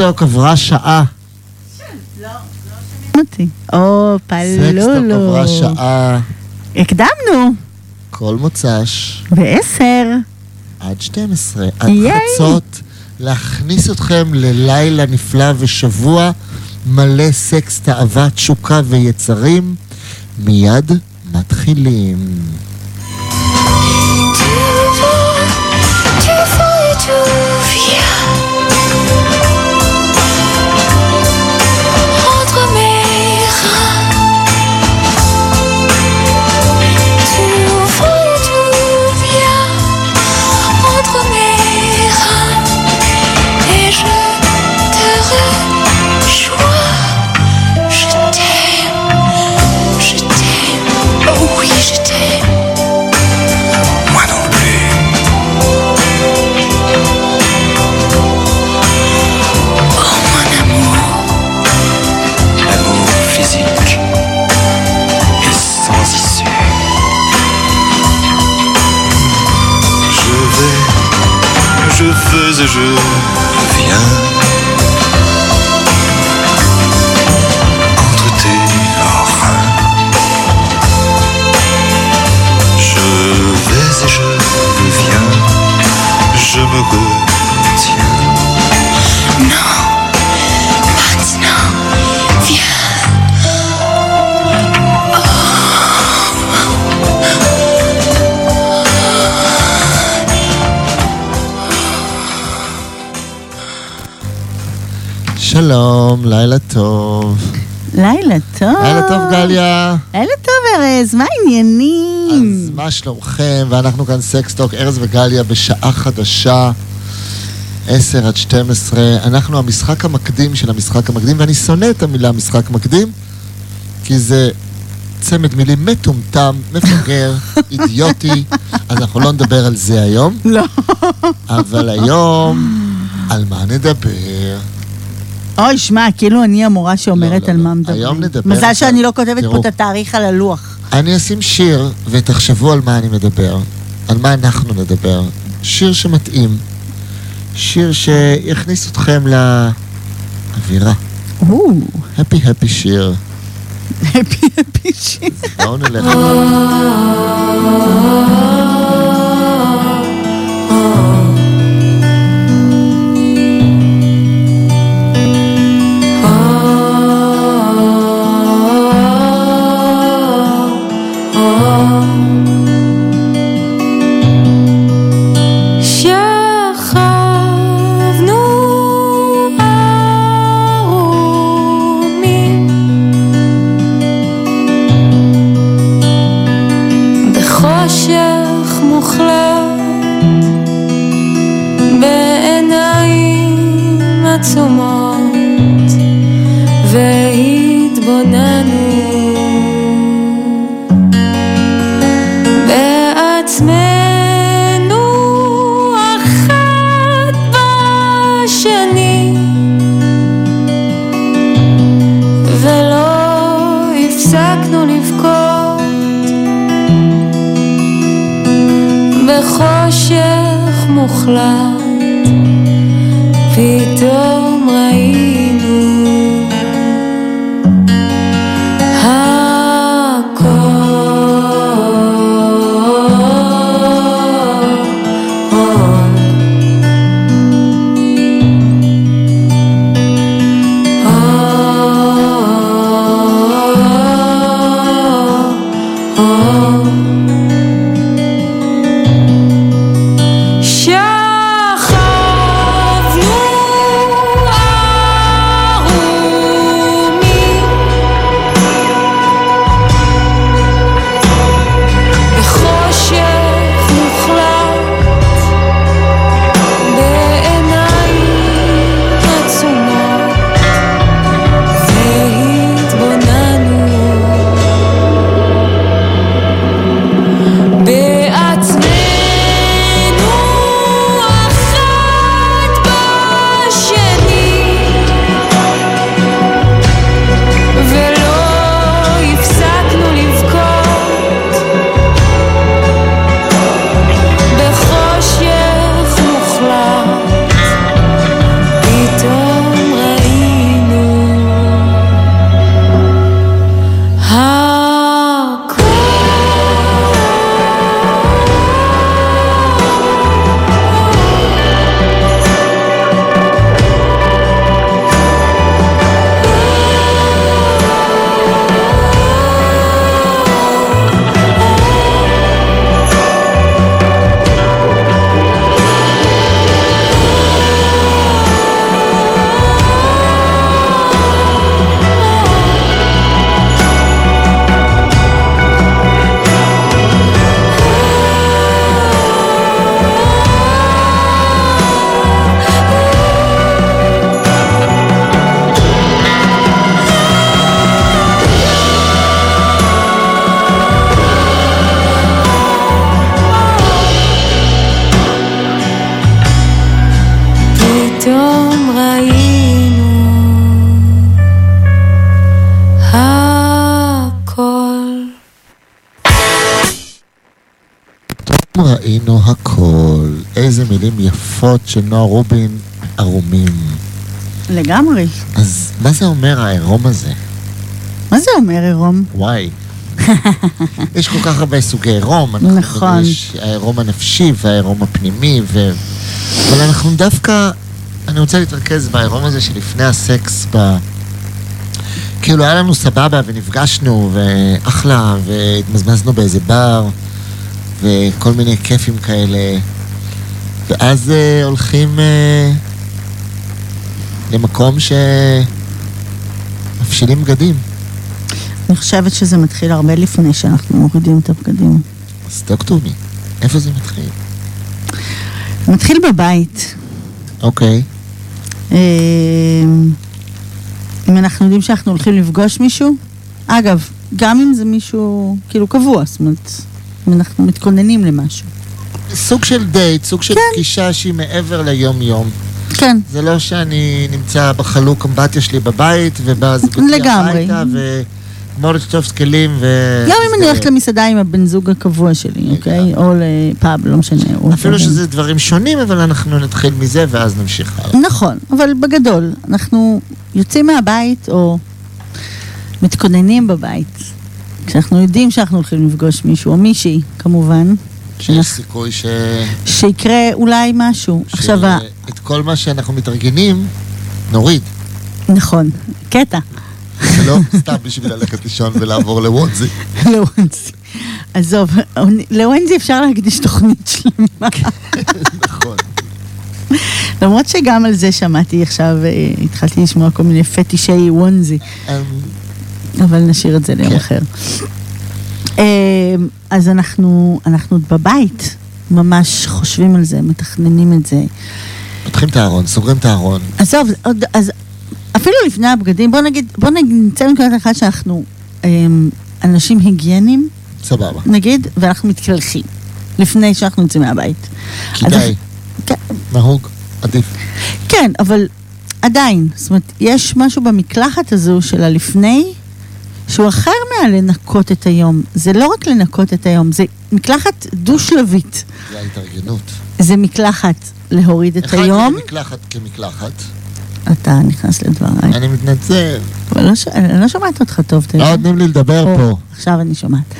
Sex Talk עברה שעה. אותי. או, Sex Talk עברה פלולו. שעה. הקדמנו, כל מוצ"ש בעשר. עד 12, עד. חצות, להכניס אתכם ללילה נפלא ושבוע מלא סקס, תאווה, תשוקה ויצרים. מיד מתחילים. de jeu. שלום, לילה טוב. לילה טוב. לילה טוב, גליה. לילה טוב, ארז, מה העניינים? אז מה שלומכם? ואנחנו כאן סקסטוק, ארז וגליה בשעה חדשה, 10 עד 12. אנחנו המשחק המקדים של המשחק המקדים, ואני שונא את המילה משחק מקדים, כי זה צמד מילים מטומטם, מפגר, אידיוטי, אז אנחנו לא נדבר על זה היום. לא. אבל היום, על מה נדבר? אוי, שמע, כאילו אני המורה שאומרת לא, על לא. מה מדברים. היום נדבר מזל שאני לא כותבת תראו. פה את התאריך על הלוח. אני אשים שיר, ותחשבו על מה אני מדבר, על מה אנחנו נדבר. שיר שמתאים. שיר שיכניס אתכם לאווירה. או, הפי הפי שיר. הפי הפי שיר. בואו נלך. בחושך מילים יפות של נועה רובין, ערומים. לגמרי. אז מה זה אומר העירום הזה? מה זה אומר עירום? וואי. יש כל כך הרבה סוגי עירום. נכון. יש העירום הנפשי והעירום הפנימי, ו... אבל אנחנו דווקא, אני רוצה להתרכז בעירום הזה שלפני הסקס, ב... כאילו היה לנו סבבה ונפגשנו, ואחלה, והתמזמזנו באיזה בר, וכל מיני כיפים כאלה, ואז אה, הולכים אה, למקום שמפשילים בגדים. אני חושבת שזה מתחיל הרבה לפני שאנחנו מורידים את הבגדים. אז דוקטורני, איפה זה מתחיל? מתחיל בבית. אוקיי. אה, אם אנחנו יודעים שאנחנו הולכים לפגוש מישהו, אגב, גם אם זה מישהו כאילו קבוע, זאת אומרת, אם אנחנו מתכוננים למשהו. סוג של דייט, סוג של כן. פגישה שהיא מעבר ליום-יום. כן, זה לא שאני נמצא בחלוק אמבטיה שלי בבית, ובא זוגתי לגמרי. הביתה, וגמור לשטוף כלים, ו... גם אם אני הולכת למסעדה עם הבן זוג הקבוע שלי, אוקיי? או לפאב, לא משנה. אפילו. שזה דברים שונים, אבל אנחנו נתחיל מזה ואז נמשיך הלאה. נכון, אבל בגדול, אנחנו יוצאים מהבית או מתכוננים בבית. כשאנחנו יודעים שאנחנו הולכים לפגוש מישהו, או מישהי, כמובן, שיש סיכוי ש... שיקרה אולי משהו. עכשיו, ה- שאת כל מה שאנחנו מתארגנים, נוריד. נכון, קטע, זה לא סתם בשביל ללכת לישון ולעבור לוונזי. לוונזי. עזוב, לוונזי אפשר להקדיש תוכנית שלמה. נכון. למרות שגם על זה שמעתי עכשיו, אה, התחלתי לשמוע כל מיני פטישי וונזי. אמ, אבל נשאיר את זה ליום כן. אחר. אה, אז אנחנו, אנחנו בבית ממש חושבים על זה, מתכננים את זה. פותחים את הארון, סוגרים את הארון. עזוב, עוד, אז אפילו לפני הבגדים, בוא נגיד, בוא נגיד, נצא מנקודת אחת שאנחנו אה, אנשים היגייניים, סבבה. נגיד, ואנחנו מתקלחים. לפני שאנחנו יוצאים מהבית. כדאי, כן, נהוג, עדיף. כן, אבל עדיין, זאת אומרת, יש משהו במקלחת הזו של הלפני, שהוא אחר מהלנקות את היום. זה לא רק לנקות את היום, זה מקלחת דו-שלבית. זה ההתארגנות. זה מקלחת להוריד את אחד היום. זה מקלחת כמקלחת. אתה נכנס לדבריי. אני מתנצל. לא ש- אני לא שומעת אותך טוב, אתה לא? נותנים לי לדבר או, פה. עכשיו אני שומעת.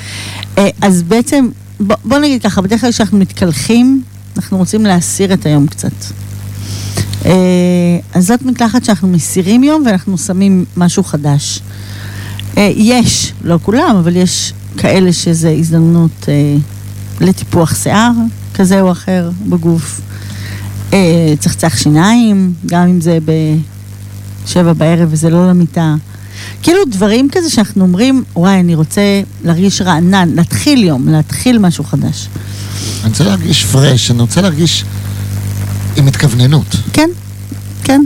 אה, אז בעצם, בוא, בוא נגיד ככה, בדרך כלל כשאנחנו מתקלחים, אנחנו רוצים להסיר את היום קצת. אה, אז זאת מקלחת שאנחנו מסירים יום ואנחנו שמים משהו חדש. אה, יש, לא כולם, אבל יש כאלה שזה הזדמנות אה, לטיפוח שיער כזה או אחר בגוף. אה, צחצח שיניים, גם אם זה בשבע בערב וזה לא למיטה. כאילו דברים כזה שאנחנו אומרים, וואי, אני רוצה להרגיש רענן, להתחיל יום, להתחיל משהו חדש. אני רוצה להרגיש פרש, אני רוצה להרגיש עם התכווננות. כן, כן.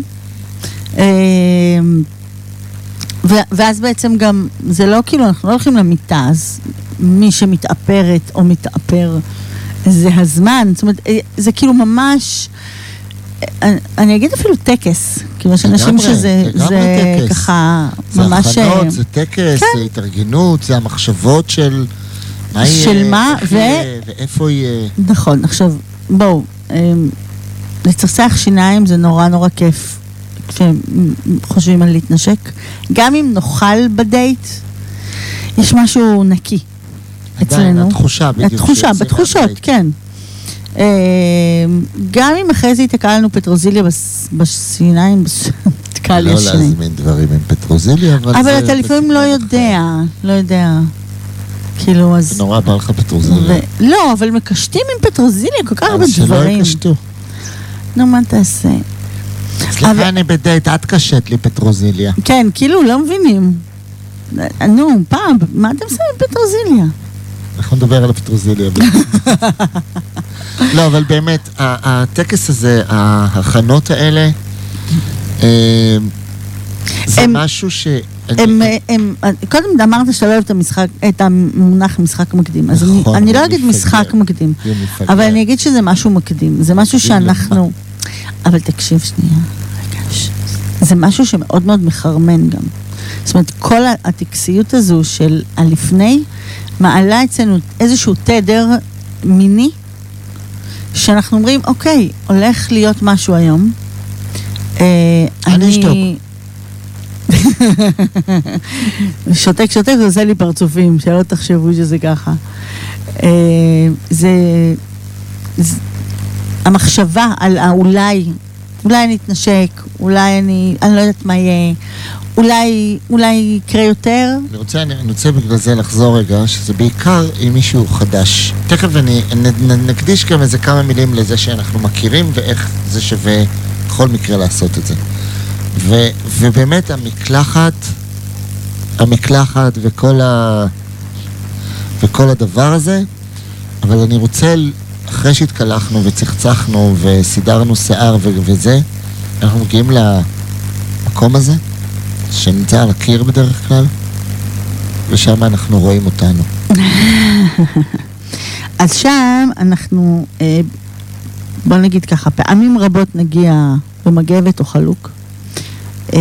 ואז בעצם גם, זה לא כאילו, אנחנו לא הולכים למיטה, אז מי שמתאפרת או מתאפר, זה הזמן, זאת אומרת, אה, זה כאילו ממש, אה, אני אגיד אפילו טקס, כאילו יש אנשים שזה זה טקס. ככה, זה ממש... הכנות, אה, זה טקס, כן. זה התארגנות, זה המחשבות של מה יהיה, של מה, איך ו- יהיה, ואיפה יהיה. נכון, עכשיו, בואו, לצחצח שיניים זה נורא נורא כיף כשחושבים על להתנשק. גם אם נאכל בדייט, יש משהו נקי עדיין, אצלנו. התחושה בדיוק. התחושה, בתחושות. כן. אמ, גם אם אחרי זה ייתקע לנו פטרוזיליה בס- בשיניים, בס- תקע לי לא השיניים. להזמין דברים עם פטרוזיליה, אבל אבל אתה לפעמים לא. יודע, לא יודע. כאילו, אז... נורא בא לך פטרוזיליה. לא, אבל מקשטים עם פטרוזיליה כל כך הרבה אז שלא דברים. יקשטו. נו, מה תעשה? אבל- סליחה, אני בדייט, את קשט לי פטרוזיליה. כן, כאילו, לא מבינים. נו, פאב, מה אתם עושים עם פטרוזיליה? אנחנו נדבר על הפטרוזיליה. לא, אבל באמת, הטקס הזה, ההכנות האלה, אה, זה הם- משהו ש... הם, הם, קודם אמרת שאתה לא אוהב את המשחק, את המונח משחק מקדים, אז אני, נכון, אני לא אבל אגיד. משחק מקדים. אבל אני אגיד שזה משהו מקדים, זה משהו שאנחנו... אבל תקשיב שנייה, ש- זה משהו שמאוד מאוד מחרמן גם. זאת אומרת, כל הטקסיות הזו של הלפני, מעלה אצלנו איזשהו תדר מיני, שאנחנו אומרים, אוקיי, הולך להיות משהו היום. אה, אני אשתוק. שותק שותק זה עושה לי פרצופים, שלא תחשבו שזה ככה. אה, זה, זה... המחשבה על האולי, אולי אני אתנשק, אולי אני, אני לא יודעת מה יהיה, אולי, אולי יקרה יותר. אני רוצה, אני, אני רוצה בגלל זה לחזור רגע, שזה בעיקר עם מישהו חדש. תכף אני, נ, נ, נקדיש גם איזה כמה מילים לזה שאנחנו מכירים ואיך זה שווה בכל מקרה לעשות את זה. ו, ובאמת המקלחת, המקלחת וכל, ה, וכל הדבר הזה, אבל אני רוצה, אחרי שהתקלחנו וצחצחנו וסידרנו שיער ו, וזה, אנחנו מגיעים למקום הזה, שנמצא על הקיר בדרך כלל, ושם אנחנו רואים אותנו. אז שם אנחנו, אה, בוא נגיד ככה, פעמים רבות נגיע במגבת או חלוק. אה,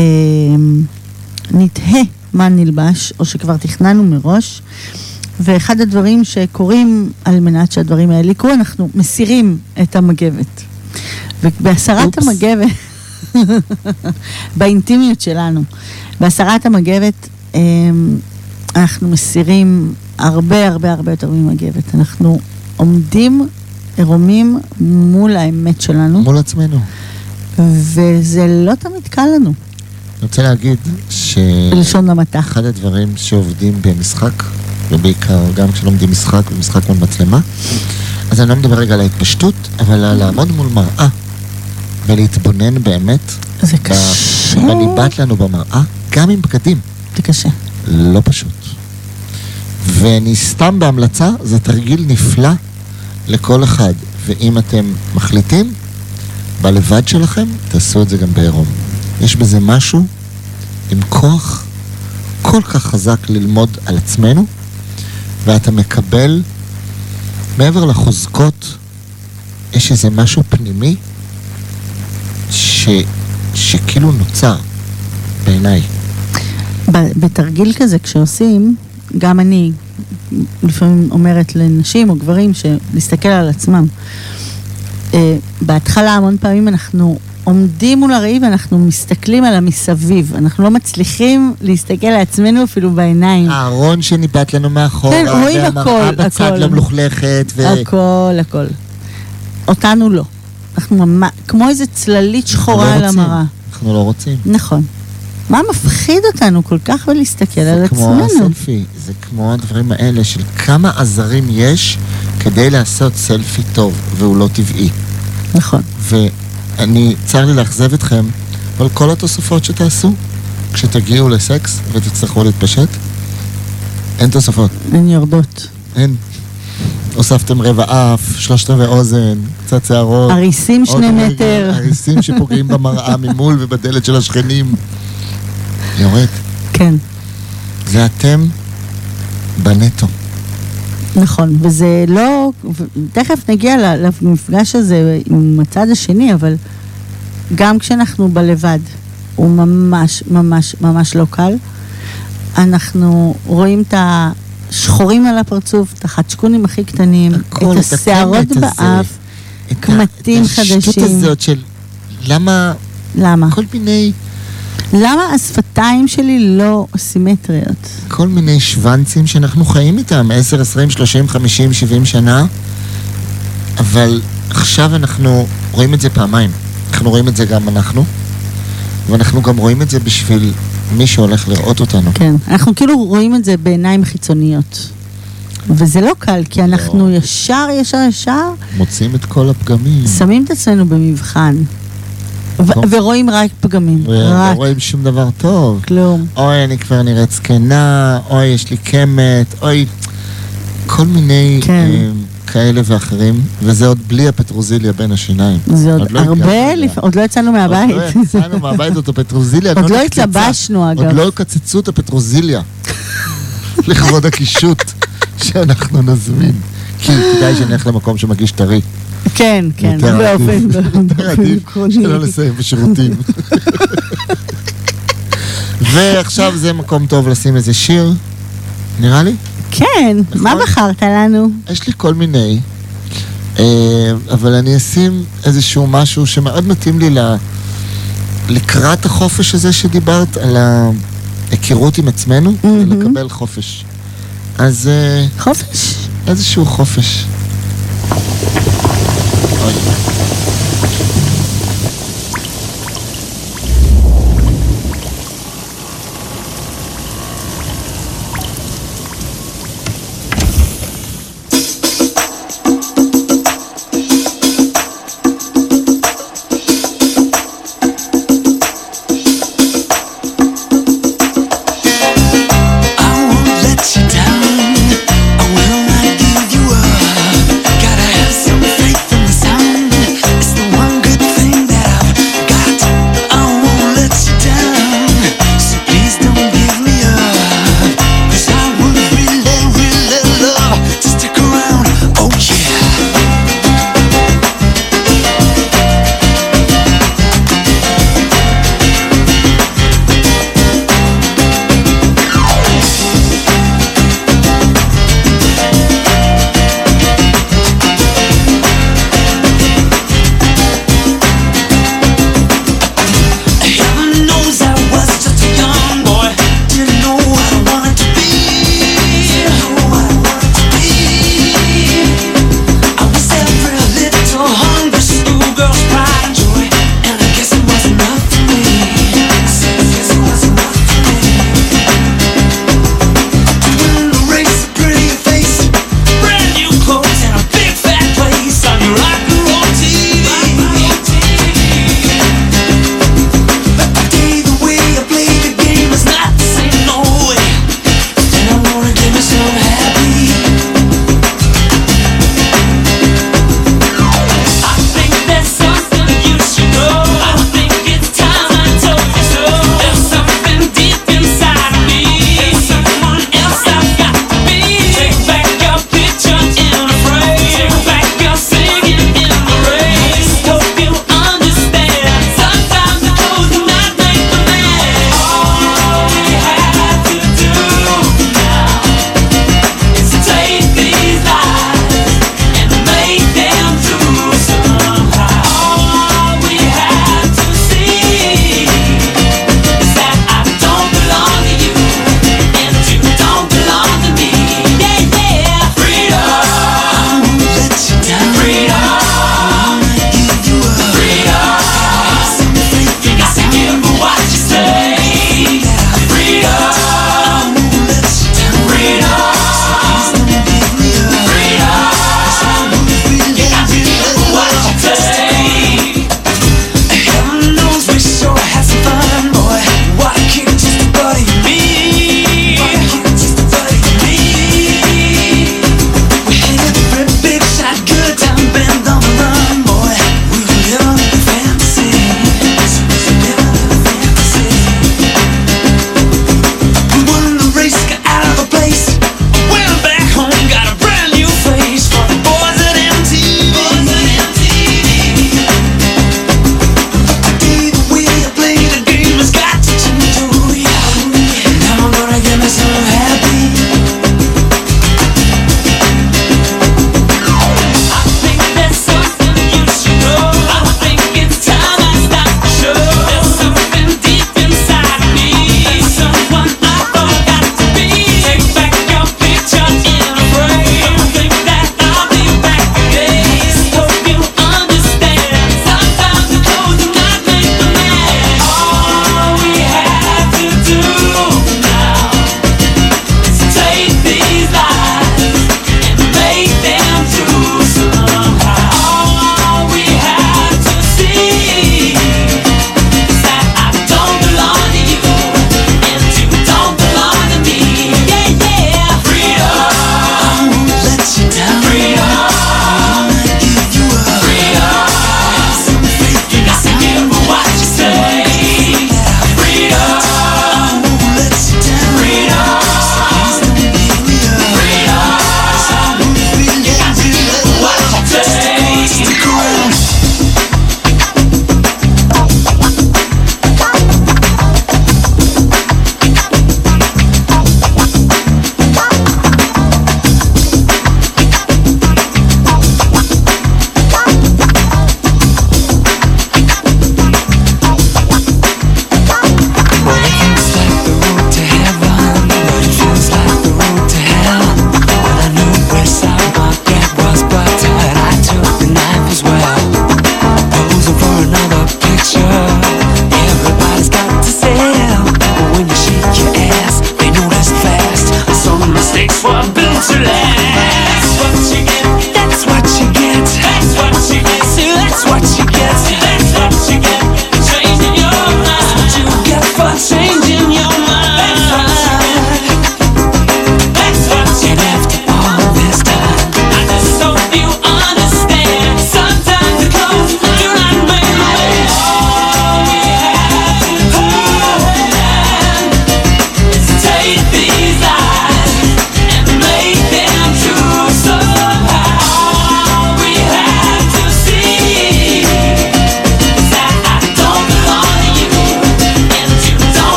נתהה מה נלבש, או שכבר תכננו מראש, ואחד הדברים שקורים על מנת שהדברים האלה יקרו, אנחנו מסירים את המגבת. ובהסרת. המגבת, באינטימיות שלנו, בהסרת המגבת, אה, אנחנו מסירים הרבה הרבה הרבה יותר ממגבת. אנחנו עומדים עירומים מול האמת שלנו, מול עצמנו. וזה לא תמיד קל לנו, אני רוצה להגיד ש... בלשון המעטה. אחד הדברים שעובדים במשחק, ובעיקר גם כשלומדים משחק ומשחק מול מצלמה, אז אני לא מדבר רגע על ההתפשטות, אבל על לעמוד מול מראה ולהתבונן באמת זה קשה. בניבט לנו במראה, גם עם בגדים. זה קשה. לא פשוט. ואני סתם בהמלצה, זה תרגיל נפלא לכל אחד. ואם אתם מחליטים, בלבד שלכם, תעשו את זה גם בעירום. יש בזה משהו עם כוח כל כך חזק ללמוד על עצמנו, ואתה מקבל, מעבר לחוזקות, יש איזה משהו פנימי ש, שכאילו נוצר, בעיניי. בתרגיל כזה, כשעושים, גם אני לפעמים אומרת לנשים או גברים שלהסתכל על עצמם. אה, בהתחלה המון פעמים אנחנו עומדים מול הראי ואנחנו מסתכלים על המסביב. אנחנו לא מצליחים להסתכל לעצמנו אפילו בעיניים. הארון שניבט לנו מאחורה, כן, רואים והמראה הכל, בצד הכל. לא מלוכלכת, ו... הכל, הכל. אותנו לא. אנחנו ממש, כמו איזה צללית שחורה לא על. המראה. אנחנו לא רוצים. נכון. מה מפחיד אותנו כל כך בלהסתכל על זה כמו עצמנו? הסלפי, זה כמו הדברים האלה של כמה עזרים יש כדי לעשות סלפי טוב, והוא לא טבעי. נכון. ואני, צר לי לאכזב אתכם, אבל כל התוספות שתעשו, כשתגיעו לסקס ותצטרכו להתפשט, אין תוספות, הן יורדות. אין. הוספתם רבע אף, שלושת רבעי אוזן, קצת שערות. הריסים עוד שני מטר. הריסים שפוגעים במראה ממול ובדלת של השכנים. יורד. כן, זה אתם בנטו. נכון. וזה לא... תכף נגיע למפגש הזה עם הצד השני, אבל גם כשאנחנו בלבד, הוא ממש ממש ממש לא קל. אנחנו רואים את השחורים על הפרצוף, את החדשקונים הכי קטנים, הכל, את השערות. באף. קמטים את השטות חדשים. הזאת של למה למה? כל מיני, למה השפתיים שלי לא סימטריות? כל מיני שוונצים שאנחנו חיים איתם 10, 20, 30, 50, 70 שנה, אבל עכשיו אנחנו רואים את זה פעמיים. אנחנו רואים את זה גם אנחנו, ואנחנו גם רואים את זה בשביל מי שהולך לראות אותנו. כן, אנחנו כאילו רואים את זה בעיניים חיצוניות. וזה לא קל, כי אנחנו לא. ישר, ישר, ישר מוצאים את כל הפגמים. שמים את עצמנו במבחן. ו- טוב. ורואים רק פגמים. רק רואים שום דבר טוב. כלום. אוי, אני כבר נראית זקנה, אוי, יש לי קמט, אוי, כל מיני כן. אה, כאלה ואחרים, וזה עוד בלי הפטרוזיליה בין השיניים. זה עוד לא הגענו הרבה. לפ... עוד לא יצאנו מהבית. עוד לא יצאנו מהבית, זאת הפטרוזיליה עוד לא נקצצה. התלבשנו, אגב. עוד לא קצצו את הפטרוזיליה. לכבוד הקישוט שאנחנו נזמין. כי כדאי שנלך למקום שמגיש טרי. כן, כן, יותר באופן. יותר עדיף. שלא לסיים בשירותים. ועכשיו זה מקום טוב לשים איזה שיר, נראה לי. כן, מה נכון. בחרת לנו? יש לי כל מיני, אה, אבל אני אשים איזשהו משהו שמאוד מתאים לי. לקראת החופש הזה שדיברת, על ההיכרות עם עצמנו, מהמם. ולקבל חופש. אז אה, חופש. איזשהו חופש. אוי.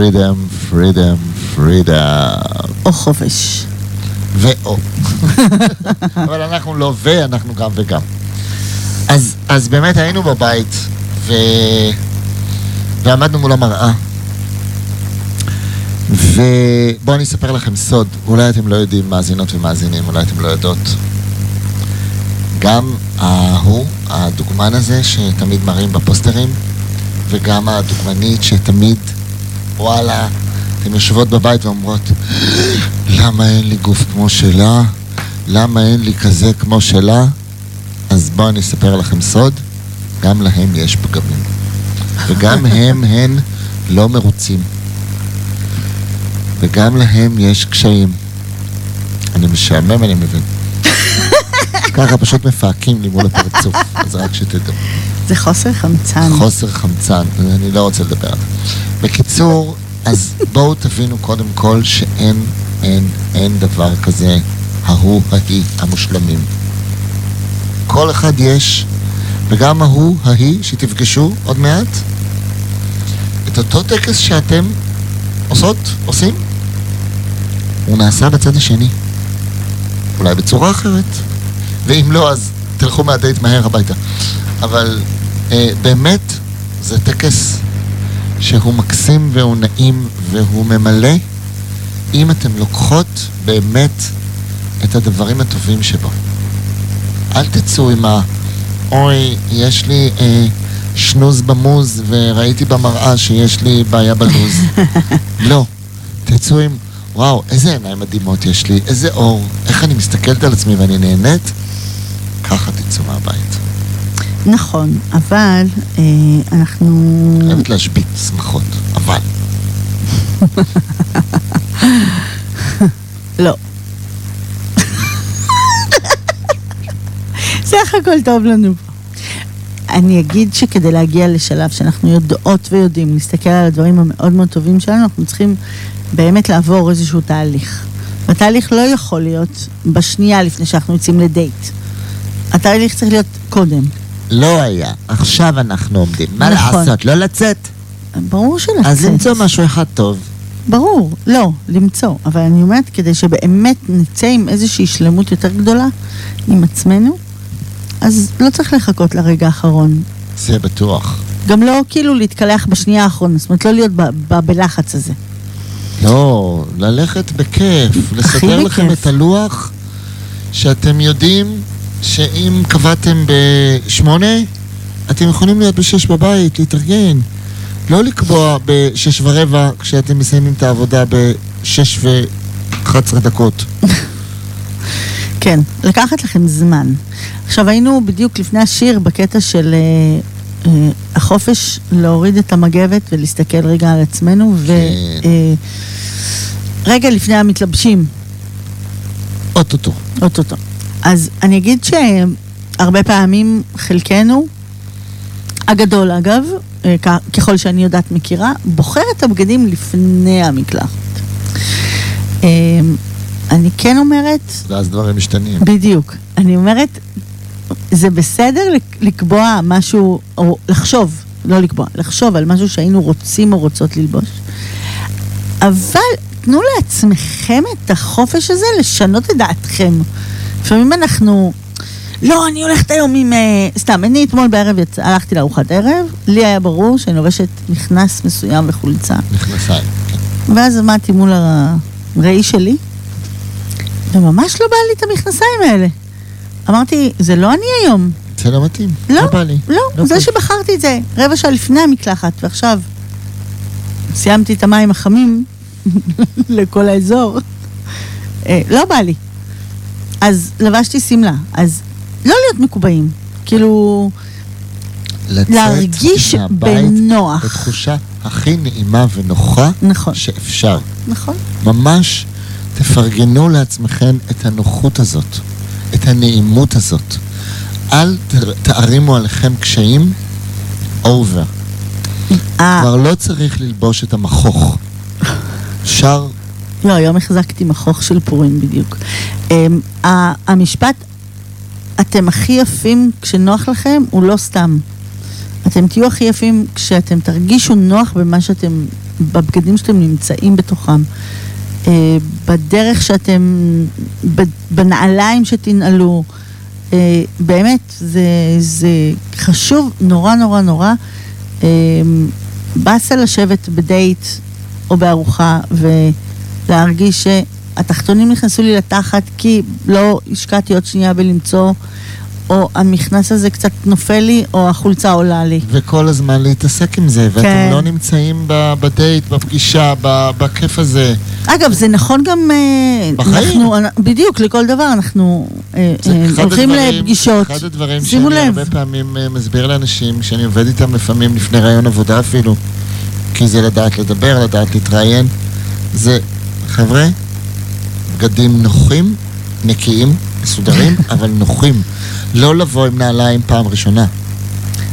פרידום, פרידום, פרידום. או חופש. ואו. אבל אנחנו לא ו, אנחנו גם וגם. אז, אז באמת היינו בבית, ו... ועמדנו מול המראה. ובואו אני אספר לכם סוד, אולי אתם לא יודעים, מאזינות ומאזינים, אולי אתם לא יודעות. גם ההוא, הדוגמן הזה שתמיד מראים בפוסטרים, וגם הדוגמנית שתמיד, וואלה, אתן יושבות בבית ואומרות, למה אין לי גוף כמו שלה? למה אין לי כזה כמו שלה? אז בואו אני אספר לכם סוד, גם להם יש פגמים. וגם הם, הן לא מרוצים. וגם להם יש קשיים. אני משעמם, אני מבין. ככה פשוט מפהקים לי מול הפרצוף, אז רק שתדעו. זה חוסר חמצן. חוסר חמצן, אני לא רוצה לדבר על זה. בקיצור, אז בואו תבינו קודם כל שאין, אין, אין דבר כזה ההוא, ההיא, המושלמים. כל אחד יש, וגם ההוא, ההיא, שתפגשו עוד מעט, את אותו טקס שאתם עושות, עושים, הוא נעשה בצד השני. אולי בצורה אחרת, ואם לא, אז תלכו מהדייט מהר הביתה. אבל אה, באמת, זה טקס שהוא מקסים והוא נעים והוא ממלא, אם אתם לוקחות באמת את הדברים הטובים שבו. אל תצאו עם ה... אוי, יש לי אה, שנוז במוז וראיתי במראה שיש לי בעיה בלוז. לא. תצאו עם, וואו, איזה עיניים מדהימות יש לי, איזה אור, איך אני מסתכלת על עצמי ואני נהנית. ככה תצאו מהבית. נכון, אבל אה, אנחנו... חייבת להשבית שמחות, אבל. לא. סך הכל טוב לנו פה. אני אגיד שכדי להגיע לשלב שאנחנו יודעות ויודעים להסתכל על הדברים המאוד מאוד טובים שלנו, אנחנו צריכים באמת לעבור איזשהו תהליך. והתהליך לא יכול להיות בשנייה לפני שאנחנו יוצאים לדייט. התהליך צריך להיות קודם. לא היה, עכשיו אנחנו עומדים. מה נכון. לעשות, לא לצאת? ברור שלצאת. אז למצוא משהו אחד טוב. ברור, לא, למצוא. אבל אני אומרת, כדי שבאמת נצא עם איזושהי שלמות יותר גדולה עם עצמנו, אז לא צריך לחכות לרגע האחרון. זה בטוח. גם לא כאילו להתקלח בשנייה האחרונה, זאת אומרת, לא להיות ב- ב- בלחץ הזה. לא, ללכת בכיף, לסדר לכם. את הלוח, שאתם יודעים שאם קבעתם בשמונה, אתם יכולים להיות בשש בבית, להתארגן. לא לקבוע בשש ורבע כשאתם מסיימים את העבודה בשש ואחת עשרה דקות. כן, לקחת לכם זמן. עכשיו, היינו בדיוק לפני השיר בקטע של אה, אה, החופש להוריד את המגבת ולהסתכל רגע על עצמנו, כן. ורגע לפני המתלבשים, אוטוטו. אוטוטו. אז אני אגיד שהרבה פעמים חלקנו, הגדול אגב, אה, ככל שאני יודעת מכירה, בוחר את הבגדים לפני המקלחת. אה, אני כן אומרת, ואז דברים משתנים. בדיוק. אני אומרת, זה בסדר לק- לקבוע משהו, או לחשוב, לא לקבוע, לחשוב על משהו שהיינו רוצים או רוצות ללבוש. אבל תנו לעצמכם את החופש הזה לשנות את דעתכם. לפעמים אנחנו, לא, אני הולכת היום עם... אה, סתם, אני אתמול בערב יצא, הלכתי לארוחת ערב, לי היה ברור שאני לובשת מכנס מסוים וחולצה. מכנסיים. כן. ואז עמדתי מול הראי שלי, וממש לא בא לי את המכנסיים האלה. אמרתי, זה לא אני היום. זה לא מתאים. לא, לא. לא, לא זה. שבחרתי את זה רבע שעה לפני המקלחת, ועכשיו סיימתי את המים החמים לכל האזור, אה, לא בא לי. אז לבשתי שמלה, אז לא להיות מקובעים, כאילו לצאת להרגיש מהבית בנוח. בתחושה הכי נעימה ונוחה נכון, שאפשר. נכון. ממש תפרגנו לעצמכם את הנוחות הזאת, את הנעימות הזאת. אל תערימו עליכם קשיים, אובר. אה, כבר לא צריך ללבוש את המכוך. אפשר, לא, היום החזקתי מכוך של פורים בדיוק. אמ, המשפט, אתם הכי יפים כשנוח לכם, הוא לא סתם. אתם תהיו הכי יפים כשאתם תרגישו נוח במה שאתם בבגדים שאתם נמצאים בתוכם, אה, בדרך שאתם, בנעליים שתנעלו. אה, באמת, זה, זה חשוב נורא נורא נורא. אה, באסה לשבת בדייט או בארוחה ולהרגיש שהתחתונים נכנסו לי לתחת כי לא השקעתי עוד שנייה בלמצוא, או המכנס הזה קצת נופל לי, או החולצה עולה לי. וכל הזמן להתעסק עם זה, ואתם כן. לא נמצאים בדייט, בפגישה, בכיף הזה. אגב, זה נכון גם... אה, בחיים. אנחנו, בדיוק, לכל דבר אנחנו אה, אה, הולכים הדברים- לפגישות. אחד הדברים שאני לב. הרבה פעמים מסביר לאנשים, שאני עובד איתם לפעמים לפני רעיון עבודה אפילו, כי זה לדעת לדבר, לדעת להתראיין, זה, חבר'ה, בגדים נוחים, נקיים, מסודרים, אבל נוחים. לא לבוא עם נעליים פעם ראשונה.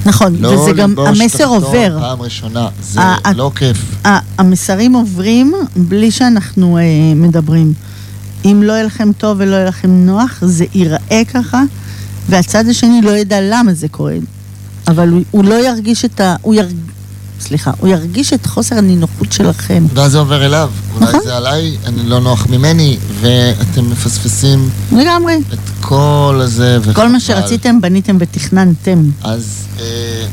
נכון, לא וזה גם, המסר עובר. פעם ראשונה. זה ה- לא כיף. ה- המסרים עוברים בלי שאנחנו אה, מדברים. אם לא יהיה לכם טוב ולא יהיה לכם נוח, זה ייראה ככה, והצד השני לא ידע למה זה קורה. אבל הוא, הוא לא ירגיש את ה... הוא ירג... סליחה, הוא ירגיש את חוסר הנינוחות שלכם. ואז זה עובר אליו. אולי נכון. זה עליי, אני לא נוח ממני, ואתם מפספסים לגמרי. את כל הזה. כל וחבל. מה שרציתם, בניתם ותכננתם. אז אה,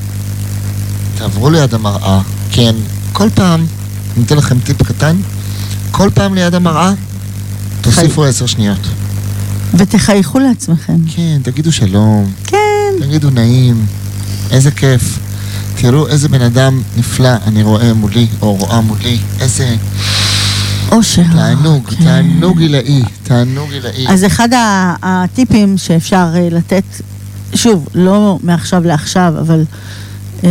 תעברו ליד המראה, כן, כל פעם, אני אתן לכם טיפ קטן, כל פעם ליד המראה, תוסיפו עשר שניות. ותחייכו לעצמכם. כן, תגידו שלום, כן. תגידו נעים, איזה כיף. תראו איזה בן אדם נפלא אני רואה מולי, או רואה מולי, איזה אושר. תענוג, כן. תענוג עילאי, תענוג עילאי. אז אחד הטיפים שאפשר אה, לתת, שוב, לא מעכשיו לעכשיו, אבל אה,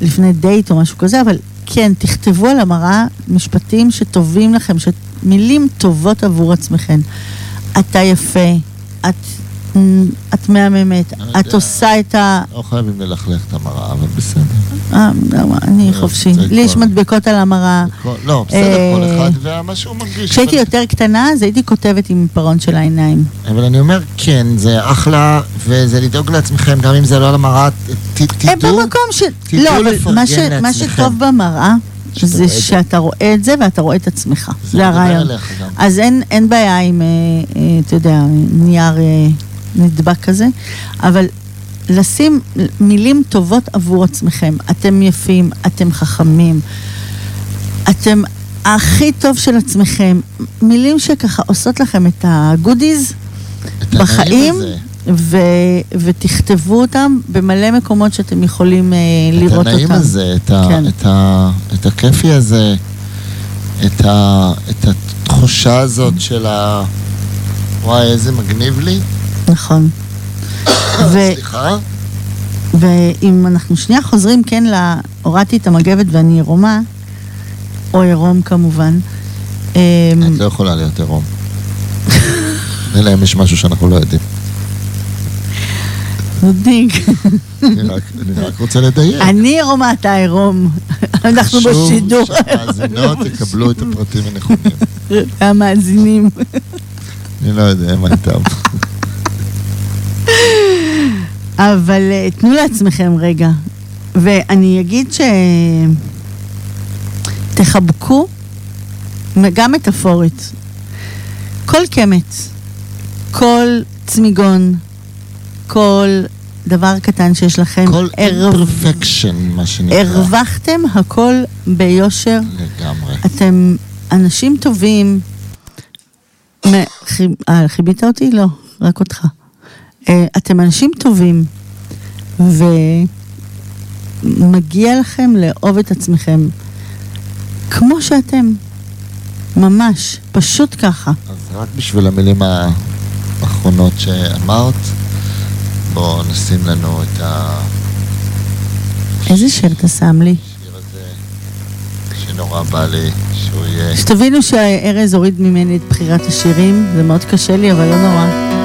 לפני דייט או משהו כזה, אבל כן, תכתבו על המראה משפטים שטובים לכם, מילים טובות עבור עצמכם. אתה יפה, את, את מהממת, את. עושה את ה... לא חייבים ללכלך את המראה, אבל בסדר. אה, לא, אני זה- חופשי. לי יש כל- מדבקות על המראה. כל- לא, בסדר, כל אה, אחד ומה שהוא מרגיש. כשהייתי יותר קטנה, אז הייתי כותבת עם עיפרון של העיניים. אבל אני אומר, כן, זה אחלה, וזה לדאוג לעצמכם, גם אם זה לא על המראה, תדעו. במקום ש... לא, אבל מה. שטוב במראה, זה. שאתה רואה את זה ואתה רואה את עצמך. זה הרעיון. אז אין, בעיה עם, אה, אה, אתה יודע, נייר אה, נדבק כזה, אבל לשים מילים טובות עבור עצמכם. אתם יפים, אתם חכמים, אתם הכי טוב של עצמכם. מילים שככה עושות לכם את הגודיז את בחיים, ו, ותכתבו אותם במלא מקומות שאתם יכולים אה, לראות אותם. את הנעים הזה, את, ה, כן. את, ה, את הכיפי הזה, את, ה, את התחושה הזאת של ה... וואי, איזה מגניב לי. נכון. ו- סליחה? ואם אנחנו שנייה חוזרים, כן, ל... הורדתי את המגבת ואני עירומה, או עירום כמובן. אמ, את לא יכולה להיות עירום. אלא אם יש משהו שאנחנו לא יודעים. נודניק. אני רק, רוצה לדייק. אני עירומה, אתה עירום. אנחנו חשוב בשידור. שהמאזינות יקבלו את הפרטים הנכונים. המאזינים. אני לא יודע מה איתם. אבל אה, תנו לעצמכם רגע. ואני אגיד ש... תחבקו, גם מטאפורית, כל קמט, כל צמיגון, כל דבר קטן שיש לכם, כל imperfection, מה שנקרא. הרווחתם הכל ביושר. לגמרי. אתם אנשים טובים. מ- חיב- אה, חיבית אותי? לא, רק אותך. אה, אתם אנשים טובים, ומגיע לכם לאהוב את עצמכם כמו שאתם. ממש, פשוט ככה. אז רק בשביל המילים האחרונות שאמרת, בואו נשים לנו את השיר איזה שיר אתה שם לי? שנורא בא לי שהוא יהיה... שתבינו שהארז הוריד ממני את בחירת השירים, זה מאוד קשה לי, אבל לא נורא.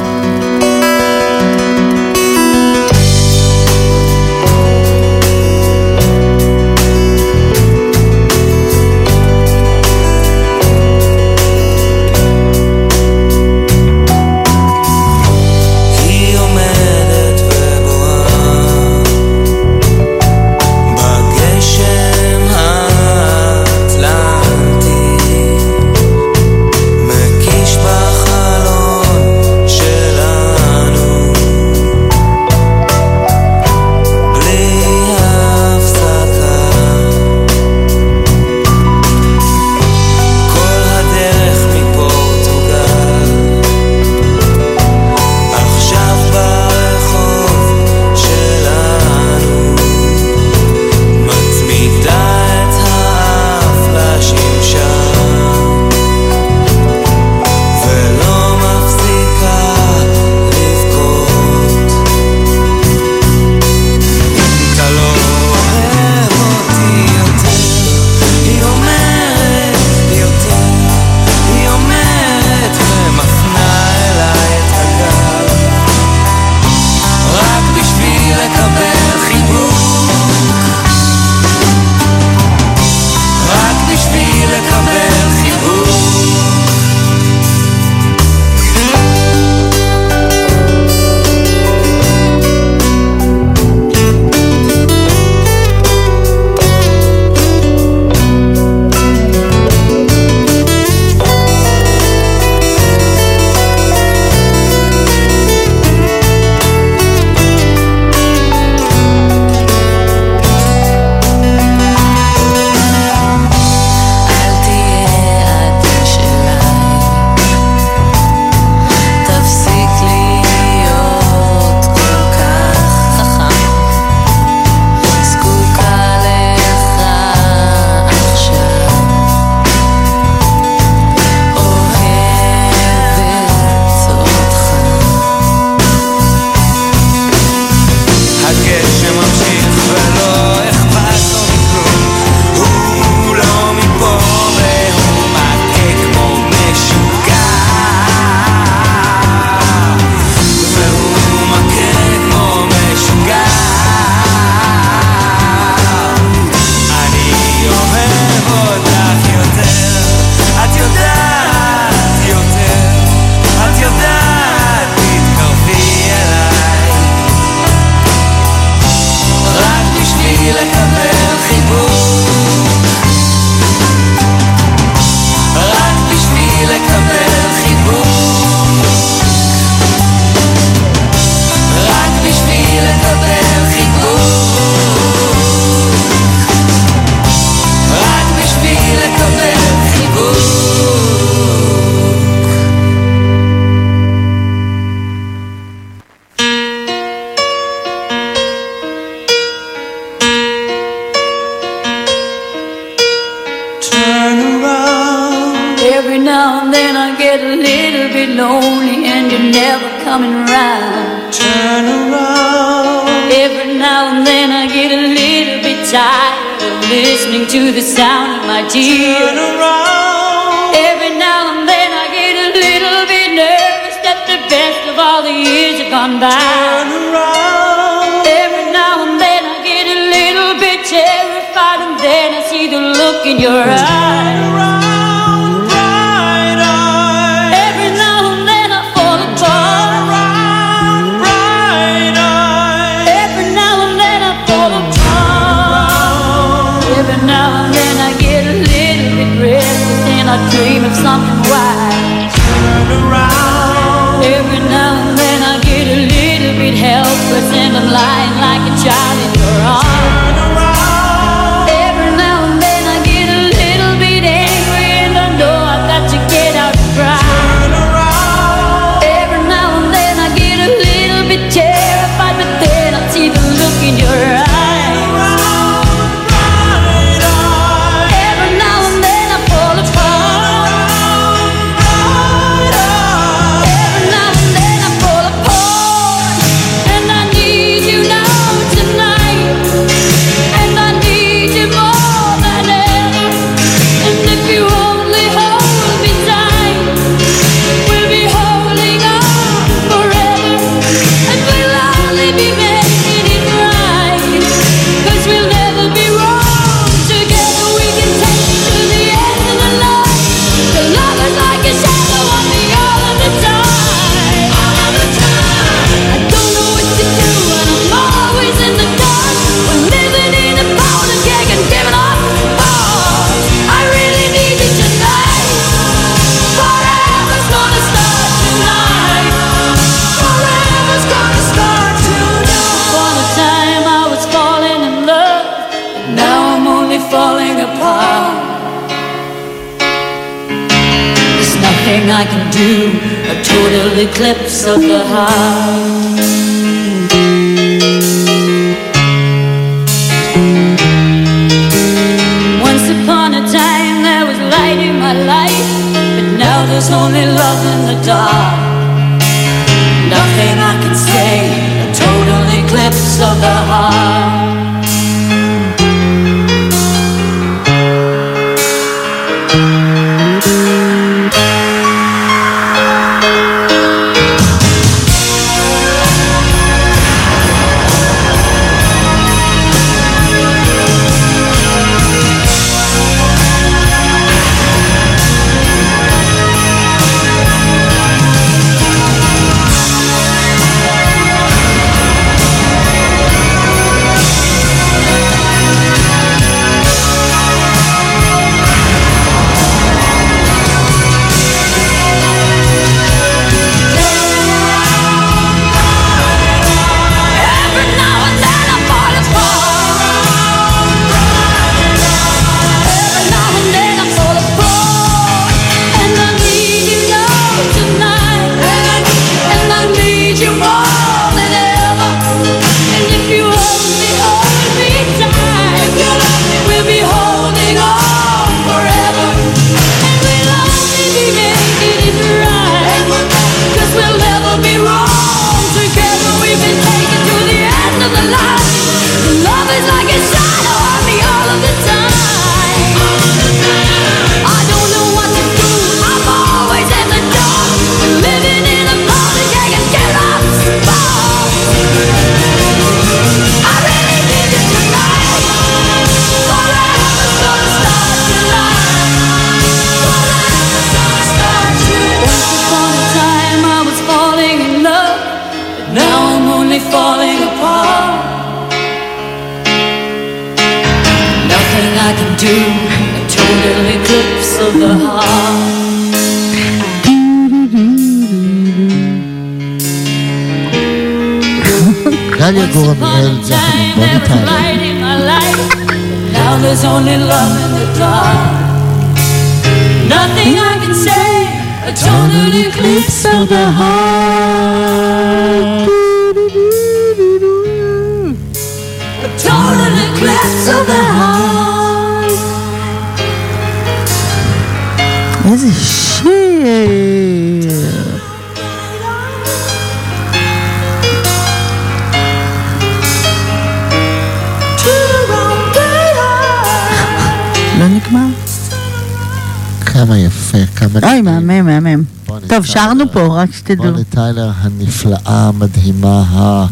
שרנו. פה, רק שתדעו. בוני טיילר הנפלאה, המדהימה,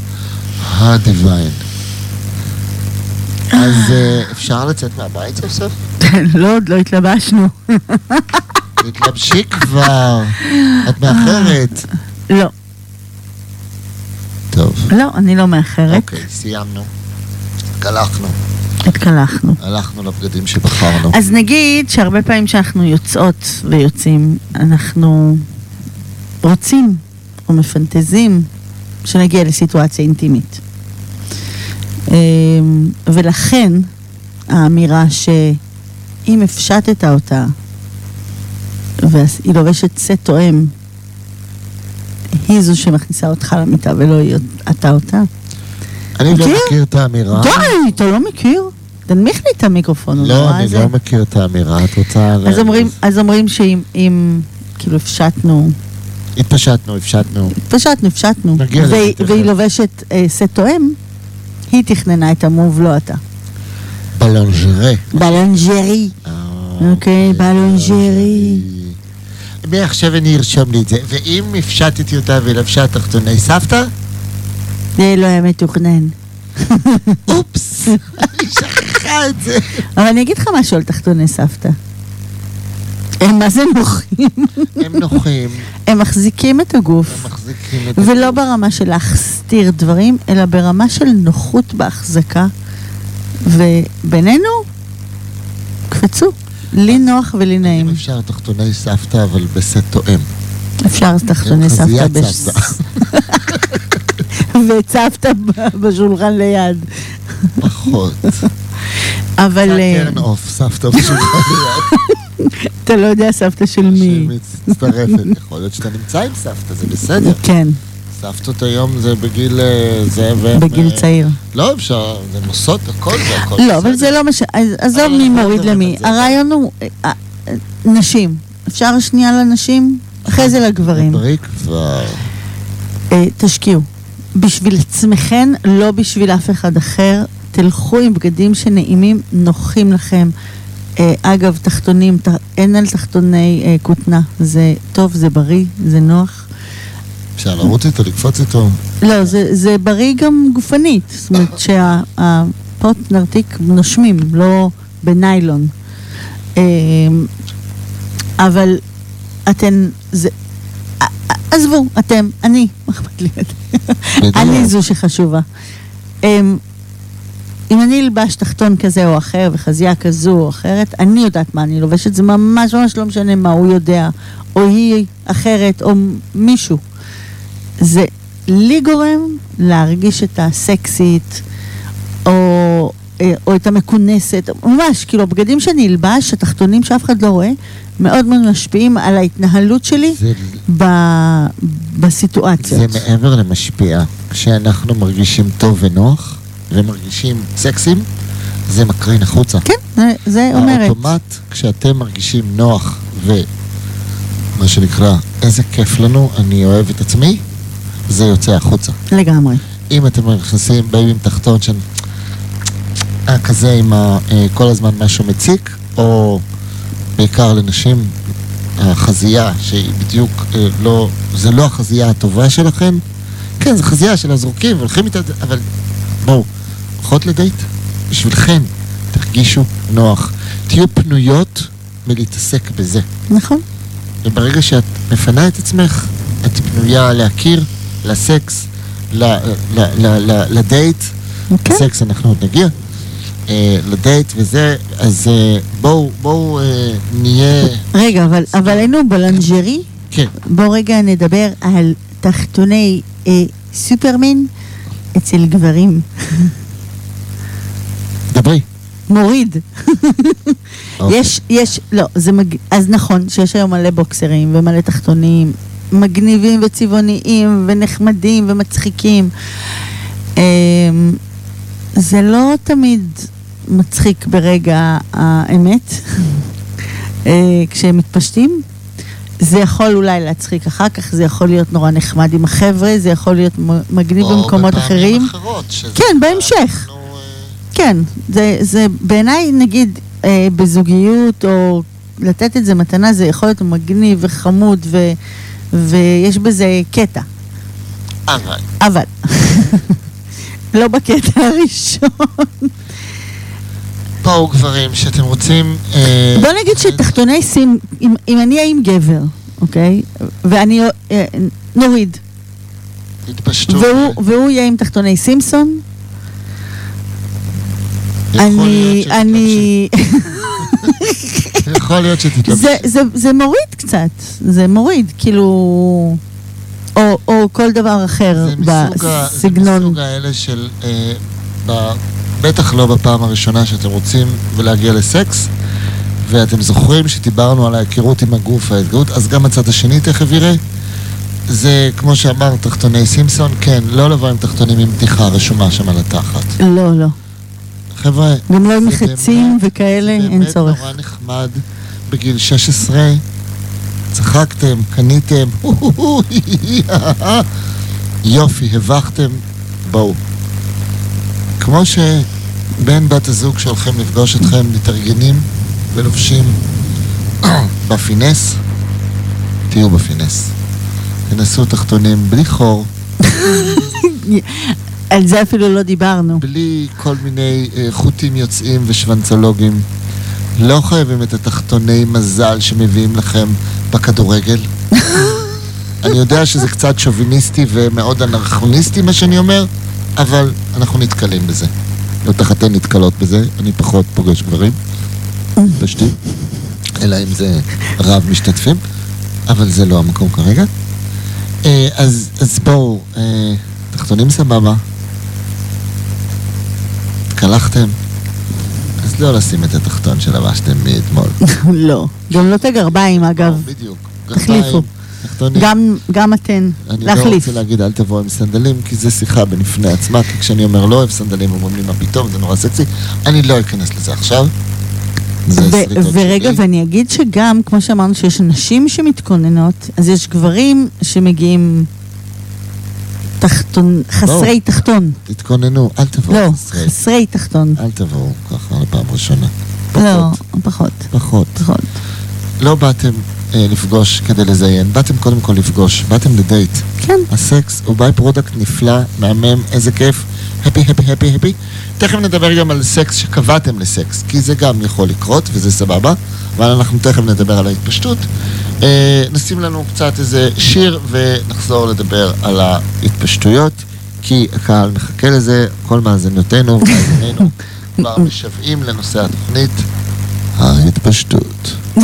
הדיוויין. אז אה, אפשר לצאת מהבית סוף סוף? לא, עוד לא התלבשנו. תתלבשי כבר, את מאחרת. לא, טוב, לא, אני לא מאחרת. אוקיי, סיימנו. התקלחנו, התקלחנו. הלכנו לבגדים שבחרנו. אז נגיד שהרבה פעמים שאנחנו יוצאות ויוצאים, אנחנו רוצים או מפנטזים שנגיע לסיטואציה אינטימית. אמ, ולכן האמירה שאם הפשטת אותה והיא לובשת סט תואם, היא זו שמכניסה אותך למיטה ולא היא אתה אותה. אני לא מכיר? מכיר את האמירה. די, אתה לא מכיר? תנמיך לי את המיקרופון. לא, אני זה. לא מכיר את האמירה. את רוצה... ל- אז אומרים, אז אומרים שאם אם, כאילו הפשטנו, התפשטנו, הפשטנו. הפשטנו, הפשטנו, נגיע לזה והיא-. והיא לובשת אה, סט תואם, היא תכננה את המוב, לא אתה. בלונג'רה. בלנג'רי. אוקיי, בלונג'רי. מעכשיו אני ארשום לי את זה. ואם הפשטתי אותה ולבשה תחתוני סבתא? זה לא היה מתוכנן. אופס, אני שכחה את זה. אבל אני אגיד לך משהו על תחתוני סבתא. הם מה זה נוחים? הם נוחים, הם מחזיקים את הגוף. הם מחזיקים את... ולא ברמה של להסתיר דברים, אלא ברמה של נוחות בהחזקה. ובינינו, קפצו. לי נוח ולי אם נעים. אפשר תחתוני סבתא, אבל בסט תואם. אפשר תחתוני סבתא בש... סבתא. ב- בשולחן ליד. פחות. אבל אה, טרן אוף, סבתא בשולחן ליד. אתה לא יודע סבתא של מי. שמצטרפת. יכול להיות שאתה נמצא עם סבתא, זה בסדר. כן, סבתות היום זה בגיל אה, זה ו... בגיל ו- צעיר. לא, אפשר, זה נוסעות הכל והכל. לא, אבל זה לא משנה, עזוב מי לא מוריד למי. זה. הרעיון הוא, אה, אה, נשים. אפשר שנייה לנשים? אחרי זה לגברים. דברי כבר. אה, תשקיעו. בשביל עצמכן, לא בשביל אף אחד אחר. תלכו עם בגדים שנעימים, נוחים לכם. אה, אגב, תחתונים, ת, אין על תחתוני אה, כותנה. זה טוב, זה בריא, זה נוח. אפשר לרוץ איתו, לקפוץ איתו. לא, זה, זה בריא גם גופנית. זאת אומרת שהפוט נרתיק נושמים, לא בניילון. אה, אבל אתן, זה... עזבו, אתם, אני, מה אכפת לי? אני זו שחשובה. אם אני אלבש תחתון כזה או אחר וחזייה כזו או אחרת, אני יודעת מה אני לובשת, זה ממש ממש לא משנה מה הוא יודע, או היא אחרת, או מישהו. זה לי גורם להרגיש את הסקסית, או, אה, או את המכונסת, ממש, כאילו, הבגדים שאני אלבש, התחתונים שאף אחד לא רואה, מאוד מאוד משפיעים על ההתנהלות שלי זה- ב, זה בסיטואציות. מעבר למשפיע. כשאנחנו מרגישים טוב ונוח, ומרגישים סקסים, זה מקרין החוצה. כן, זה, זה אומרת. האוטומט, כשאתם מרגישים נוח ומה שנקרא, איזה כיף לנו, אני אוהב את עצמי, זה יוצא החוצה. לגמרי. אם אתם נכנסים, באים עם תחתון של... אה, כזה עם ה, אה, כל הזמן משהו מציק, או בעיקר לנשים, החזייה, שהיא בדיוק אה, לא, זה לא החזייה הטובה שלכם. כן, זו חזייה של הזורקים, והולכים איתה, אבל בואו, הולכות לדייט, בשבילכן, תרגישו נוח. תהיו פנויות מלהתעסק בזה. נכון. וברגע שאת מפנה את עצמך, את פנויה להכיר, לסקס, ל- ל- ל- לדייט. כן. לסקס אנחנו עוד נגיע. אה, לדייט וזה, אז אה, בואו, בואו אה, נהיה... רגע, אבל, אבל היינו בלנג'רי, כן, בואו רגע נדבר על תחתוני אה, סופרמן אצל גברים. דברי. מוריד. אוקיי. יש, יש, לא, זה מג... אז נכון שיש היום מלא בוקסרים ומלא תחתונים מגניבים וצבעוניים ונחמדים ומצחיקים. אמ, זה לא תמיד מצחיק ברגע האמת, אה, כשהם מתפשטים, זה יכול אולי להצחיק אחר כך, זה יכול להיות נורא נחמד עם החבר'ה, זה יכול להיות מגניב או במקומות בפעמים אחרים. אחרות, שזה כן, כבר בהמשך. כן, זה, זה בעיניי, נגיד, אה, בזוגיות, או לתת את זה מתנה, זה יכול להיות מגניב וחמוד, ו, ויש בזה קטע. אבל, אבל, לא בקטע הראשון. בואו גברים, שאתם רוצים... אה, בוא נגיד שתחתוני סים, אם, אם אני אהיה עם גבר, אוקיי? ואני, אה, נוריד, התפשטו. והוא, והוא יהיה עם תחתוני סימפסון, אני, אני. יכול להיות שתתלבשי. זה, זה, זה מוריד קצת, זה מוריד, כאילו, או, או כל דבר אחר ה- זה בסגנון. מסוג האלה של... אה, ב- בטח לא בפעם הראשונה שאתם רוצים ולהגיע לסקס, ואתם זוכרים שדיברנו על ההיכרות עם הגוף, ההתגאות, אז גם הצד השני תכף יראה. זה, כמו שאמרת, תחתוני סימפסון, כן, לא לבוא עם תחתונים עם בדיחה רשומה שם על התחת. לא, לא. חבר'ה, גם לא עם זה חצים באמת- וכאלה, אין באמת צורך. נורא נחמד בגיל 16, צחקתם, קניתם, יופי, הבכתם, בואו. כמו שבן בת הזוג שהולכים לפגוש אתכם מתארגנים ולובשים בפינס, תהיו בפינס. תנסו תחתונים בלי חור, על זה אפילו לא דיברנו. בלי כל מיני אה, חוטים יוצאים ושוונצולוגים. לא חייבים את התחתוני מזל שמביאים לכם בכדורגל. אני יודע שזה קצת שוביניסטי ומאוד אנרכוניסטי מה שאני אומר, אבל אנחנו נתקלים בזה. בטח אתן נתקלות בזה, אני פחות פוגש גברים, פשטי, אלא אם זה רב משתתפים, אבל זה לא המקום כרגע. אה, אז, אז בואו, אה, תחתונים סבבה. התקלחתם? אז לא לשים את התחתון שלבשתם מאתמול. לא. גם לא את הגרביים, אגב. בדיוק. תחליפו. תחתונים. גם, גם אתן. אני לא להחליף. רוצה להגיד אל תבוא עם סנדלים, כי זה שיחה בפני עצמה, כי כשאני אומר לא אוהב סנדלים, אומרים לי מה פתאום, זה נורא סקסי. אני לא אכנס לזה עכשיו. ורגע, שלי. ואני אגיד שגם, כמו שאמרנו, שיש נשים שמתכוננות, אז יש גברים שמגיעים תחתון, חסרי תחתון. תתכוננו, אל תבואו לא, חסרי. חסרי תחתון. אל תבואו ככה לפעם ראשונה. לא, פחות, פחות, פחות. פחות. לא באתם אה, לפגוש כדי לזיין, באתם קודם כל לפגוש, באתם לדייט. כן. הסקס הוא by-product נפלא, מהמם, איזה כיף, happy, happy, happy, happy. תכף נדבר גם על סקס שקבעתם לסקס, כי זה גם יכול לקרות וזה סבבה, אבל אנחנו תכף נדבר על ההתפשטות. אה, נשים לנו קצת איזה שיר ונחזור לדבר על ההתפשטויות, כי הקהל מחכה לזה, כל מאזינותינו ומאזיננו כבר משוועים לנושא התוכנית, ההתפשטות.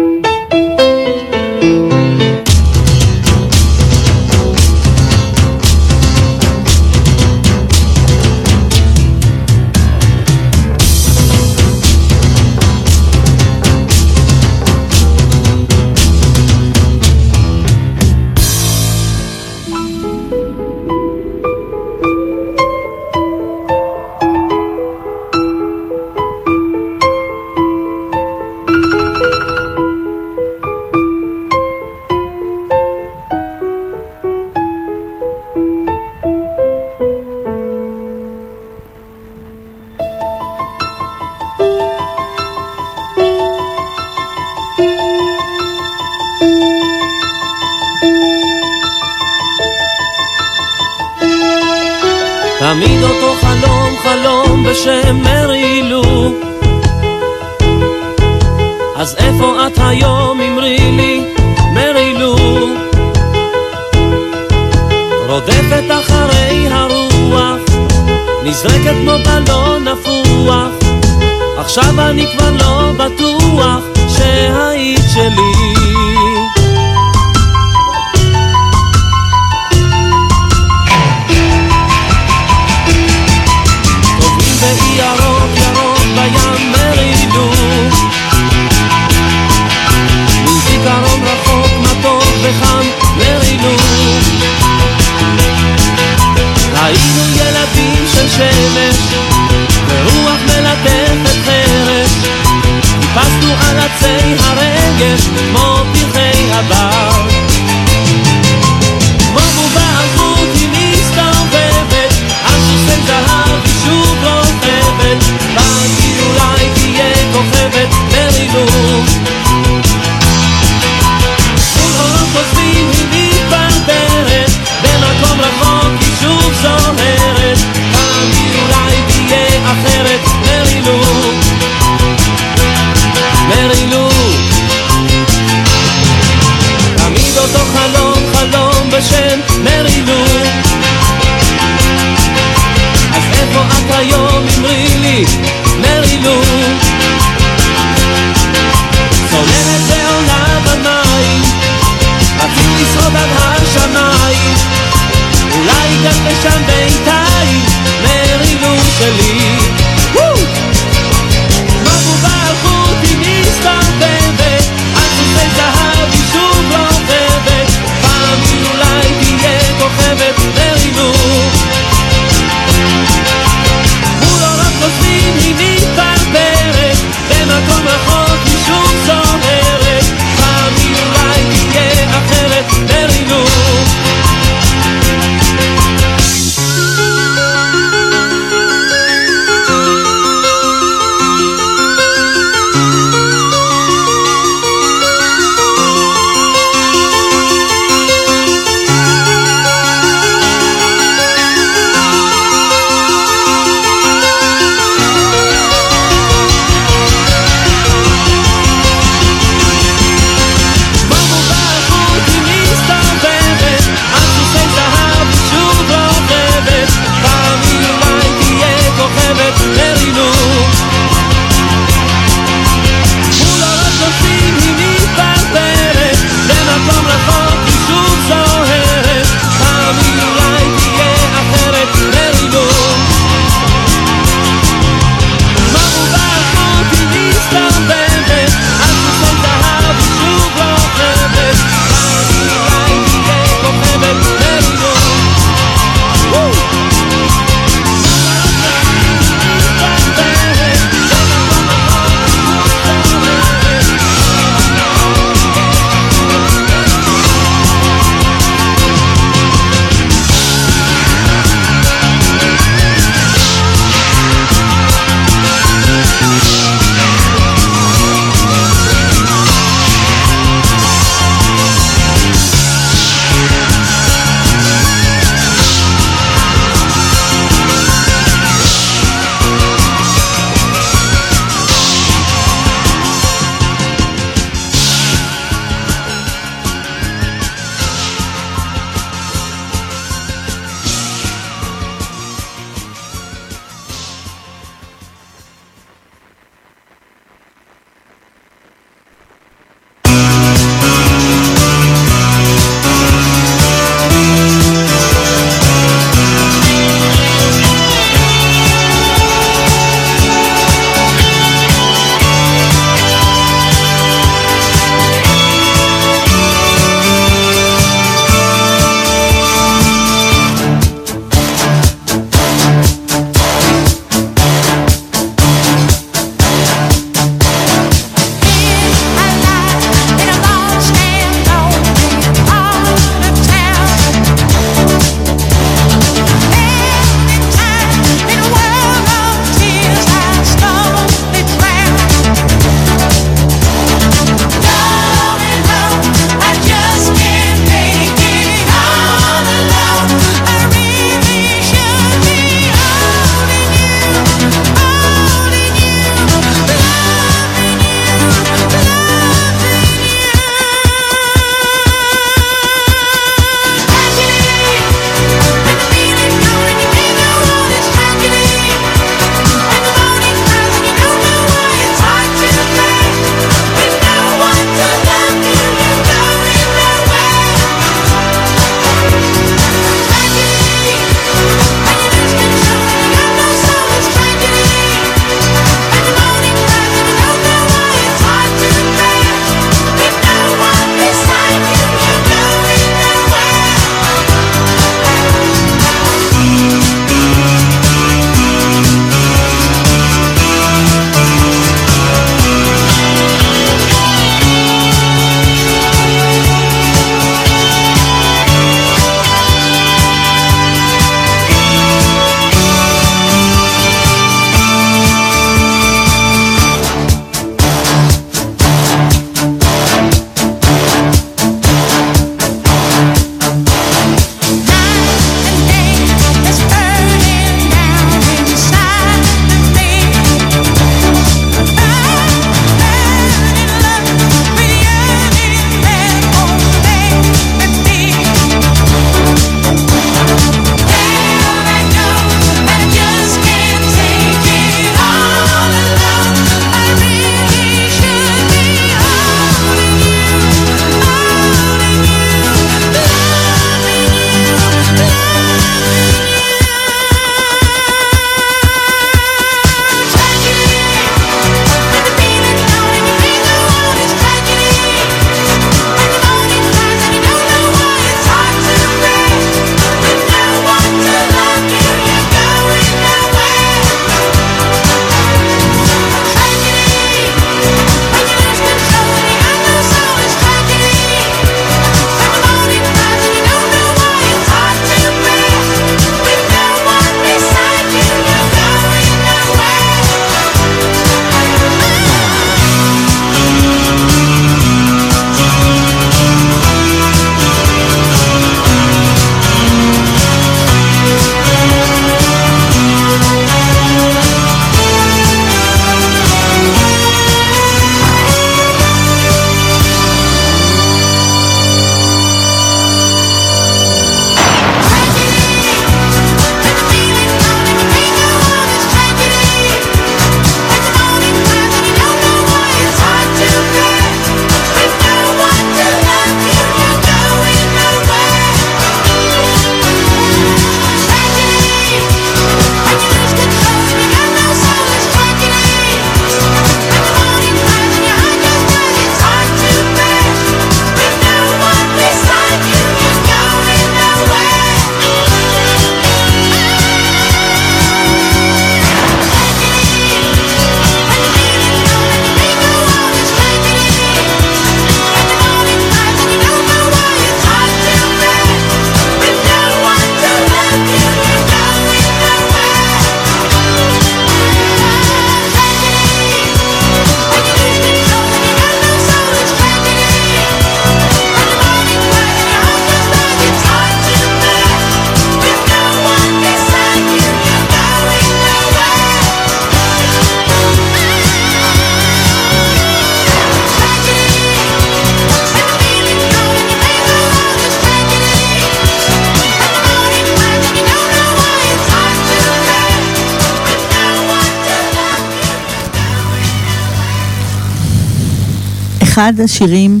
אחד השירים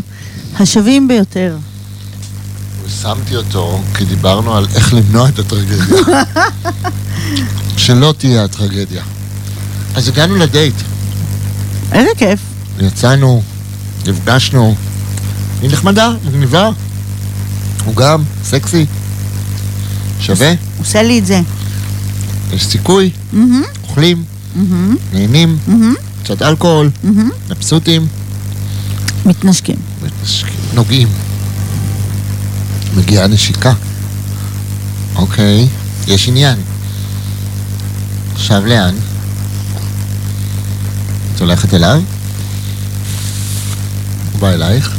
השווים ביותר. שמתי אותו כי דיברנו על איך למנוע את הטרגדיה. שלא תהיה הטרגדיה. אז הגענו לדייט. איזה כיף. יצאנו, נפגשנו. היא נחמדה, מגניבה. הוא גם סקסי. שווה, עושה לי את זה. יש סיכוי, אוכלים, נהנים, קצת אלכוהול. מבסוטים, מתנשקים. נוגעים. מגיעה נשיקה. אוקיי, יש עניין. עכשיו לאן? את הולכת אליו? הוא בא אלייך?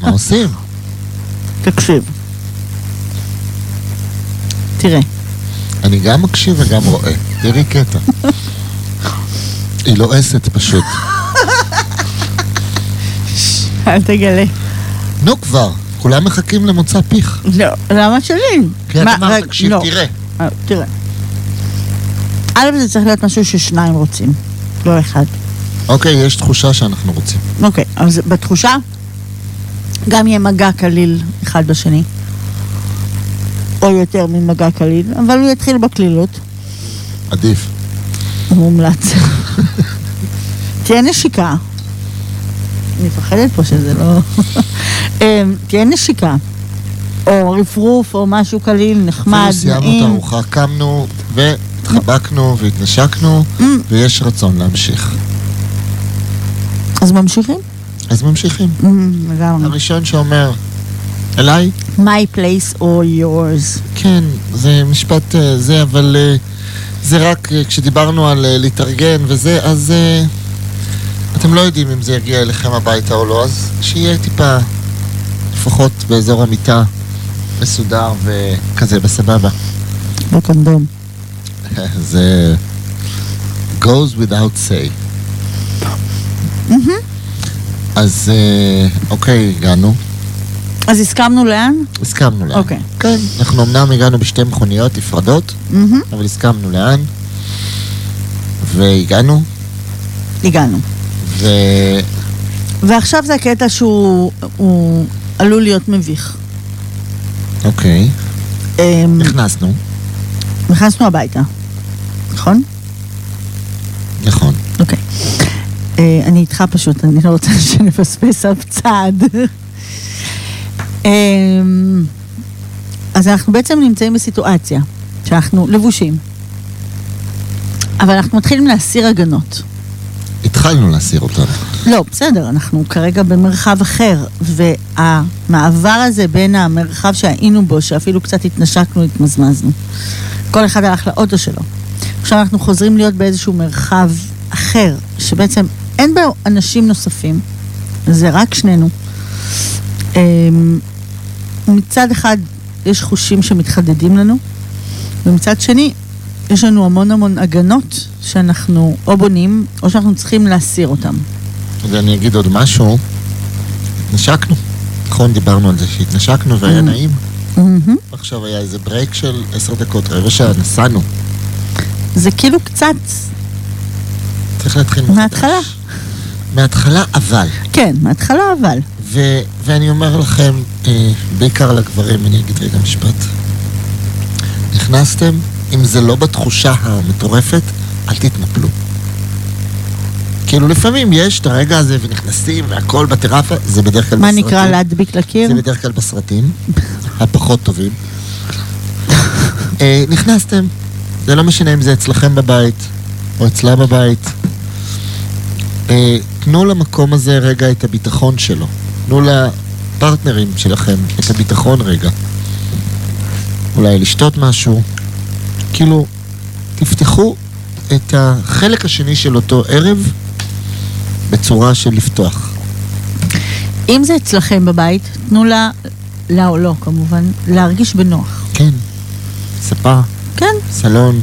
מה עושים? תקשיב. תראה, אני גם מקשיב וגם רואה. תראי קטע. היא לועסת פשוט. אל תגלה. נו כבר, כולם מחכים למוצא פיך. לא, למה שלי? כי את מה, אמרת, רגע, תקשיב, לא. תראה. אה, תראה. א', זה צריך להיות משהו ששניים רוצים, לא אחד. אוקיי, יש תחושה שאנחנו רוצים. אוקיי, אז בתחושה גם יהיה מגע קליל אחד בשני, או יותר ממגע קליל, אבל הוא יתחיל בקלילות, עדיף. מומלץ. תהיה נשיקה. אני מפחדת פה שזה לא... אמ, תהיה נשיקה. או רפרוף, או משהו קליל, נחמד, אפילו סיימנו את נעים. הארוחה, קמנו והתחבקנו והתנשקנו, Mm, ויש רצון להמשיך. אז ממשיכים? אז ממשיכים. Mm, לגמרי. הראשון שאומר, אליי? My place or yours. כן, זה משפט אה, זה, אבל אה, זה רק אה, כשדיברנו על להתארגן וזה, אז אתם לא יודעים אם זה יגיע אליכם הביתה או לא, אז שיהיה טיפה, לפחות באזור המיטה, מסודר וכזה בסבבה. בקונדום. זה goes without say. אז אה, אוקיי, הגענו, אז הסכמנו לאן? הסכמנו לאן. אוקיי. כן, אנחנו אמנם הגענו בשתי מכוניות נפרדות. אבל הסכמנו לאן, והגענו, הגענו. ו... ועכשיו זה הקטע שהוא הוא עלול להיות מביך. אוקיי, אמ, נכנסנו, נכנסנו הביתה, נכון? נכון. אוקיי. אה, אני איתך פשוט, אני לא רוצה שנפספס אף צעד. אמ, אז אנחנו בעצם נמצאים בסיטואציה שאנחנו לבושים, אבל אנחנו מתחילים להסיר הגנות. התחלנו להסיר אותם. לא, בסדר, אנחנו כרגע במרחב אחר, והמעבר הזה בין המרחב שהיינו בו, שאפילו קצת התנשקנו, התמזמזנו. כל אחד הלך לאוטו שלו. עכשיו אנחנו חוזרים להיות באיזשהו מרחב אחר, שבעצם אין בו אנשים נוספים, זה רק שנינו. אמ, מצד אחד יש חושים שמתחדדים לנו, ומצד שני יש לנו המון המון הגנות שאנחנו או בונים, או שאנחנו צריכים להסיר אותם. ואני אגיד עוד משהו, התנשקנו. נכון, דיברנו על זה שהתנשקנו והיה Mm. נעים. מהמם. עכשיו היה איזה ברייק של עשר דקות, רבע שעה, נסענו. זה כאילו קצת, צריך להתחיל מחדש. מההתחלה. מההתחלה, אבל. כן, מההתחלה אבל. ו- ואני אומר לכם, אה, בעיקר לגברים, אני אגיד רגע משפט. נכנסתם, אם זה לא בתחושה המטורפת, אל תתנפלו. כאילו לפעמים יש את הרגע הזה ונכנסים והכל בטרפה, זה בדרך כלל מה בסרטים. נקרא להדביק לקיר? זה בדרך כלל בסרטים, הפחות טובים. אה, נכנסתם, זה לא משנה אם זה אצלכם בבית או אצלה בבית. אה, תנו למקום הזה רגע את הביטחון שלו. תנו לפרטנרים שלכם את הביטחון רגע. אולי לשתות משהו. כאילו, תפתחו את החלק השני של אותו ערב בצורה של לפתוח. אם זה אצלכם בבית, תנו לה, לה או לא כמובן, להרגיש בנוח. כן, ספה, כן. סלון,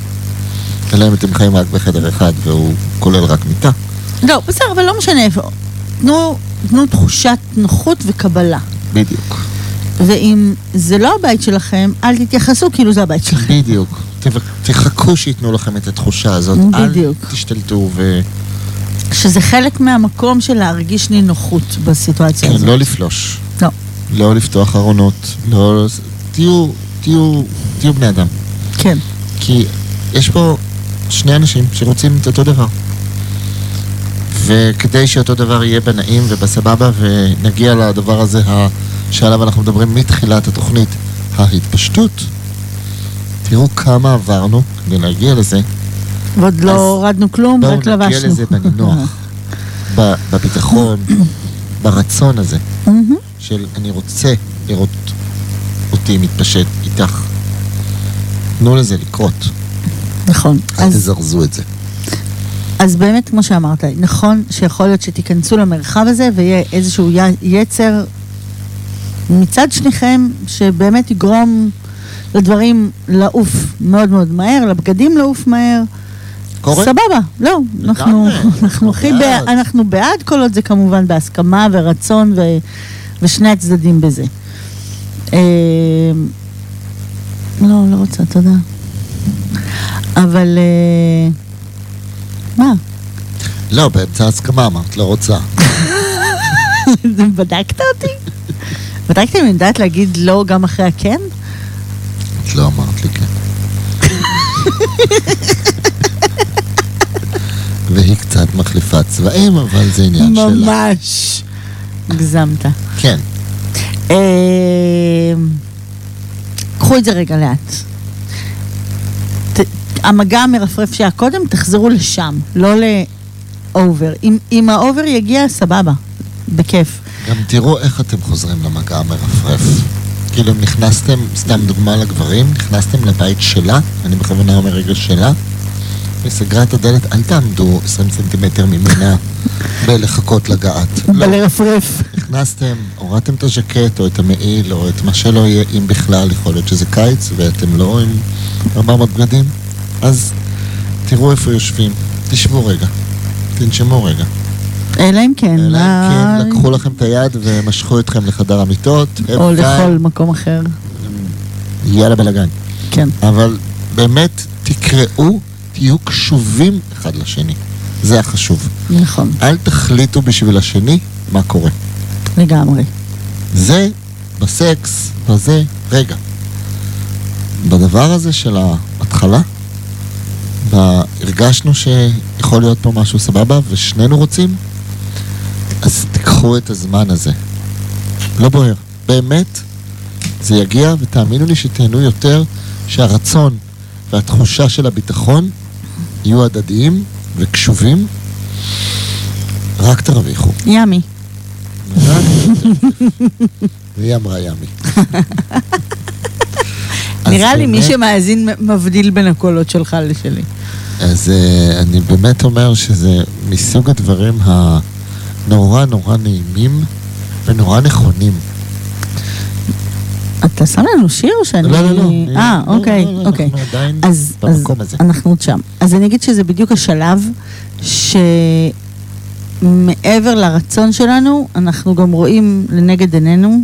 אלא אם אתם חיים רק בחדר אחד והוא כולל רק מיטה. לא, בסדר, אבל לא משנה איפה. תנו, תנו תחושת נוחות וקבלה. בדיוק. ואם זה לא הבית שלכם, אל תתייחסו כאילו זה הבית שלכם. בדיוק. תחכו שייתנו לכם את התחושה הזאת. בדיוק. אל תשתלטו שזה חלק מהמקום של להרגיש נינוחות בסיטואציה כן, הזאת. לא לפלוש. לא. לא לפתוח ארונות. לא... תהיו, תהיו, תהיו בני אדם. כן. כי יש פה שני אנשים שרוצים את אותו דבר. וכדי שאותו דבר יהיה בנעים ובסבבה ונגיע לדבר הזה ה- שעליו אנחנו מדברים מתחילת התוכנית, ההתפשטות, תראו כמה עברנו כדי להגיע לזה. ועוד לא הורדנו כלום, בואו רק לבשנו. נגיע לזה בנינוח, בביטחון, ברצון הזה. של אני רוצה לראות אותי מתפשט איתך. תנו לזה לקרות, נכון. אל תזרזו את זה. אז באמת, כמו שאמרת, נכון שיכול להיות שתיכנסו למרחב הזה ויהיה איזשהו יצר מצד שניכם, שבאמת יגרום לדברים לעוף מאוד מאוד מהר, לבגדים לעוף מהר. קורה? סבבה, לא, אנחנו, אנחנו הכי. בעד, אנחנו בעד כל עוד זה כמובן בהסכמה ורצון ו, ושני הצדדים בזה. אה, לא, לא רוצה, תודה. אבל... אה, מה? לא, באמצע ההסכמה אמרת, לא רוצה. בדקת אותי? בדקת אם אני יודעת להגיד לא גם אחרי הכן? את לא אמרת לי כן. והיא קצת מחליפה צבעים, אבל זה עניין שלה. ממש. הגזמת. כן. אה, קחו את זה רגע לאט. ת- המגע המרפרף שהיה קודם, תחזרו לשם, לא ל over. אם, אם ה over יגיע, סבבה, בכיף. גם תראו איך אתם חוזרים למגע המרפרף. כאילו, אם נכנסתם, סתם דוגמה לגברים, נכנסתם לבית שלה, אני בכוונה אומר רגע שלה, היא סגרה את הדלת, אל תעמדו 20 סנטימטר ממנה בלחכות לגעת. לא. בלרפרף. נכנסתם, הורדתם את הז'קט או את המעיל או את מה שלא יהיה, אם בכלל, יכול להיות שזה קיץ ואתם לא עם 400 בגדים, אז תראו איפה יושבים, תשבו רגע, תנשמו רגע. אלא אם כן. אלא אם כן לקחו לכם את היד ומשכו אתכם לחדר המיטות, או לכל מקום אחר. יאללה בלאגן. כן. אבל באמת, תקראו, תהיו קשובים אחד לשני. זה החשוב. נכון, אל תחליטו בשביל השני מה קורה. לגמרי. זה בסקס, בזה, רגע. בדבר הזה של ההתחלה, הרגשנו שיכול להיות פה משהו סבבה ושנינו רוצים, אז תיקחו את הזמן הזה. לא בוער. באמת, זה יגיע, ותאמינו לי שתהנו יותר, שהרצון והתחושה של הביטחון יהיו הדדיים וקשובים, רק תרוויחו. ימי. והיא אמרה ימי. נראה לי מי שמאזין מבדיל בין הקולות שלך לשלי. אז אה, אני באמת אומר שזה מסוג הדברים הנורא נורא נעימים ונורא נכונים. אתה שם לנו שיר או שאני... לא, לא, לא. אה, לא, אוקיי, לא, לא, אוקיי. אנחנו עדיין אז, אז במקום הזה. אנחנו עוד שם. אז אני אגיד שזה בדיוק השלב שמעבר לרצון שלנו, אנחנו גם רואים לנגד עינינו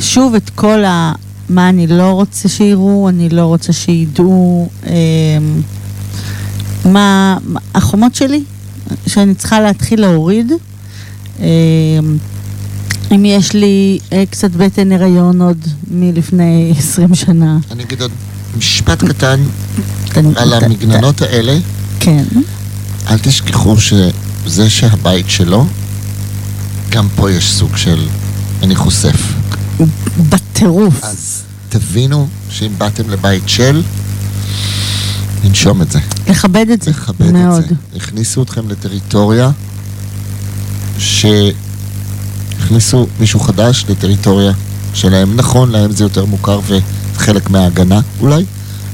שוב את כל ה... מה אני לא רוצה שיראו, אני לא רוצה שידעו, אה, מה, מה החומות שלי, שאני צריכה להתחיל להוריד. אה, אם יש לי אה, קצת בטן הריון עוד מלפני 20 שנה. אני אגיד עוד משפט קטן על המגננות האלה. כן. אל תשכחו שזה שהבית שלו, גם פה יש סוג של אני חושף. בטירוף. אז תבינו שאם באתם לבית של, ננשום את זה. לכבד את זה. לכבד מאוד. את זה. הכניסו אתכם לטריטוריה שהכניסו מישהו חדש לטריטוריה שלהם. נכון, להם זה יותר מוכר וחלק מההגנה אולי.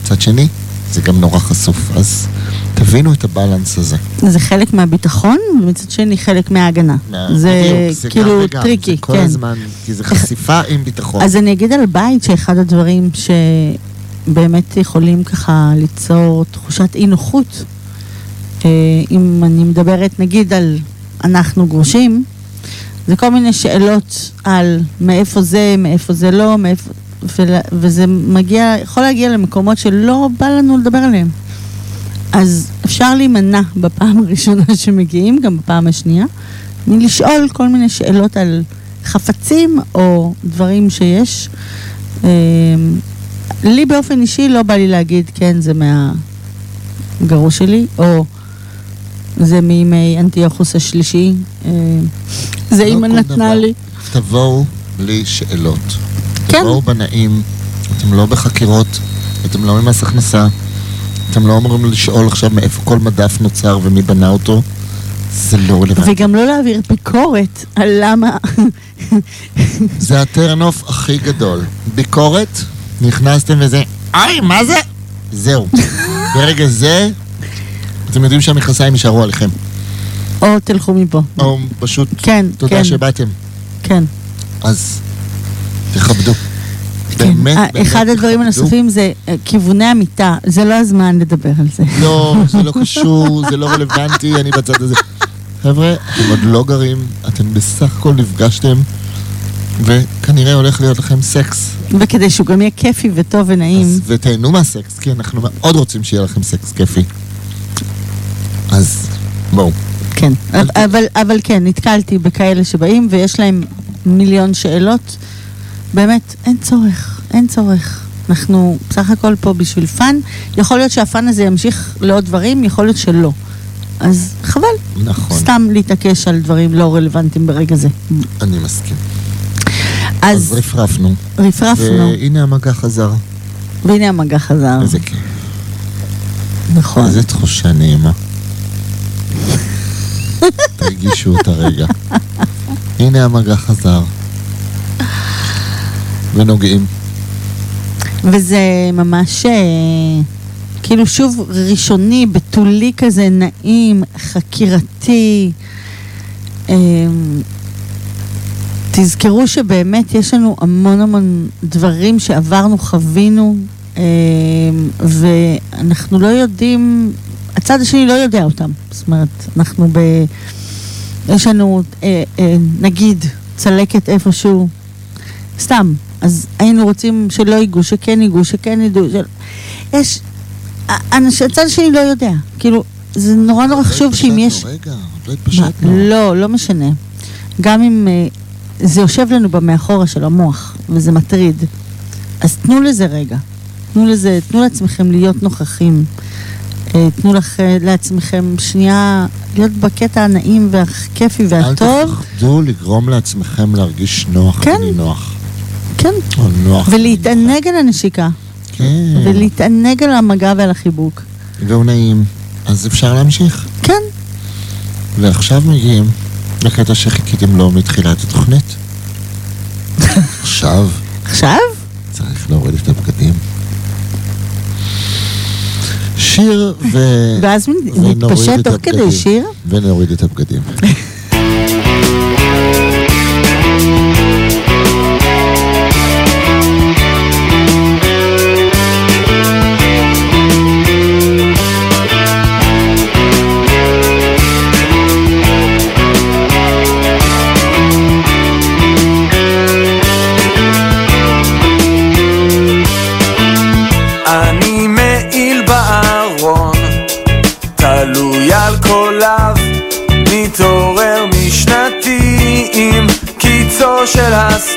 מצד שני, זה גם נורא חשוף. אז תבינו את ה balance הזה. זה חלק מהביטחון, ומצד שני חלק מההגנה. מה- זה בדיוק, זה כאילו וגם, tricky, זה כל כן. הזמן, כי זה חשיפה עם ביטחון. אז אני אגיד על בית שאחד הדברים שבאמת יכולים ככה ליצור תחושת אי נוחות, אה, אם אני מדברת נגיד על אנחנו גרושים, זה כל מיני שאלות על מאיפה זה, מאיפה זה לא, מאיפה... וזה מגיע, יכול להגיע למקומות שלא בא לנו לדבר עליהם. אז אפשר להימנע בפעם הראשונה שמגיעים, גם בפעם השנייה, מלשאול כל מיני שאלות על חפצים או דברים שיש. לי באופן אישי לא בא לי להגיד, כן, זה מהגרוש שלי, או זה מימי אנטיוכוס השלישי, אה, זה לא אימא כל נתנה. לי. תבואו בלי שאלות. כן. תבואו בנעים, אתם לא בחקירות, אתם לא ממס הכנסה, אתם לא אמורים לשאול עכשיו מאיפה כל מדף נוצר ומי בנה אותו. זה לא רלוונטי. וגם לא להעביר ביקורת על למה... זה הטרנוף הכי גדול. ביקורת, נכנסתם וזה, אוי, מה זה? זהו. ברגע זה, אתם יודעים שהמכנסיים יישארו עליכם. או תלכו מפה. או פשוט, כן, תודה כן. שבאתם. כן. אז תכבדו. כן. באמת, אה, באמת אחד הדברים תכבדו. הנוספים זה אה, כיווני המיטה, זה לא הזמן לדבר על זה. לא, זה לא קשור, זה לא רלוונטי, אני בצד הזה. חבר'ה, אתם עוד לא גרים, אתם בסך הכל נפגשתם, וכנראה הולך להיות לכם סקס. וכדי שהוא גם יהיה כיפי וטוב ונעים. אז, ותהנו מהסקס, כי אנחנו מאוד רוצים שיהיה לכם סקס כיפי. אז בואו. כן. אל ת- אבל, אבל כן, נתקלתי בכאלה שבאים ויש להם מיליון שאלות. באמת, אין צורך, אין צורך. אנחנו בסך הכל פה בשביל fun. יכול להיות שה fun הזה ימשיך לעוד דברים, יכול להיות שלא. אז חבל, נכון, סתם להתעקש על דברים לא רלוונטיים ברגע זה. אני מסכים. אז אז רפרפנו, רפרפנו, והנה המגע חזר. והנה המגע חזר. איזה כיף. נכון. איזה תחושה נעימה. תרגישו את הרגע. הנה המגע חזר. ונוגעים. וזה ממש אה, כאילו שוב ראשוני, בתולי כזה, נעים, חקירתי. תזכרו שבאמת יש לנו המון המון דברים שעברנו, חווינו, אה, ואנחנו לא יודעים, הצד השני לא יודע אותם. זאת אומרת, אנחנו ב... יש לנו, אה, אה, נגיד, צלקת איפשהו, סתם. אז היינו רוצים שלא ייגעו, שכן ייגעו, שכן ידעו. של... יש... האנש- הצד השני לא יודע. כאילו, זה נורא נורא חשוב שאם יש... רגע, עוד לא? התפשטנו. לא, לא משנה. גם אם אה, זה יושב לנו במאחורה של המוח, וזה מטריד, אז תנו לזה רגע. תנו לזה, תנו לעצמכם להיות נוכחים. אה, תנו לכ, לעצמכם שנייה להיות בקטע הנעים והכיפי אל והטוב. תפחדו לגרום לעצמכם להרגיש נוח כן. ונינוח. כן. או נוח. ולהתענג על הנשיקה. כן. ולהתענג על המגע ועל החיבוק. והוא נעים. אז אפשר להמשיך. כן. ועכשיו מגיעים לקטע שחיכיתם לו מתחילת התוכנית. עכשיו עכשיו? צריך להוריד את הבגדים. שיר ו... ואז נתפשט תוך כדי. שיר. ונוריד את הבגדים.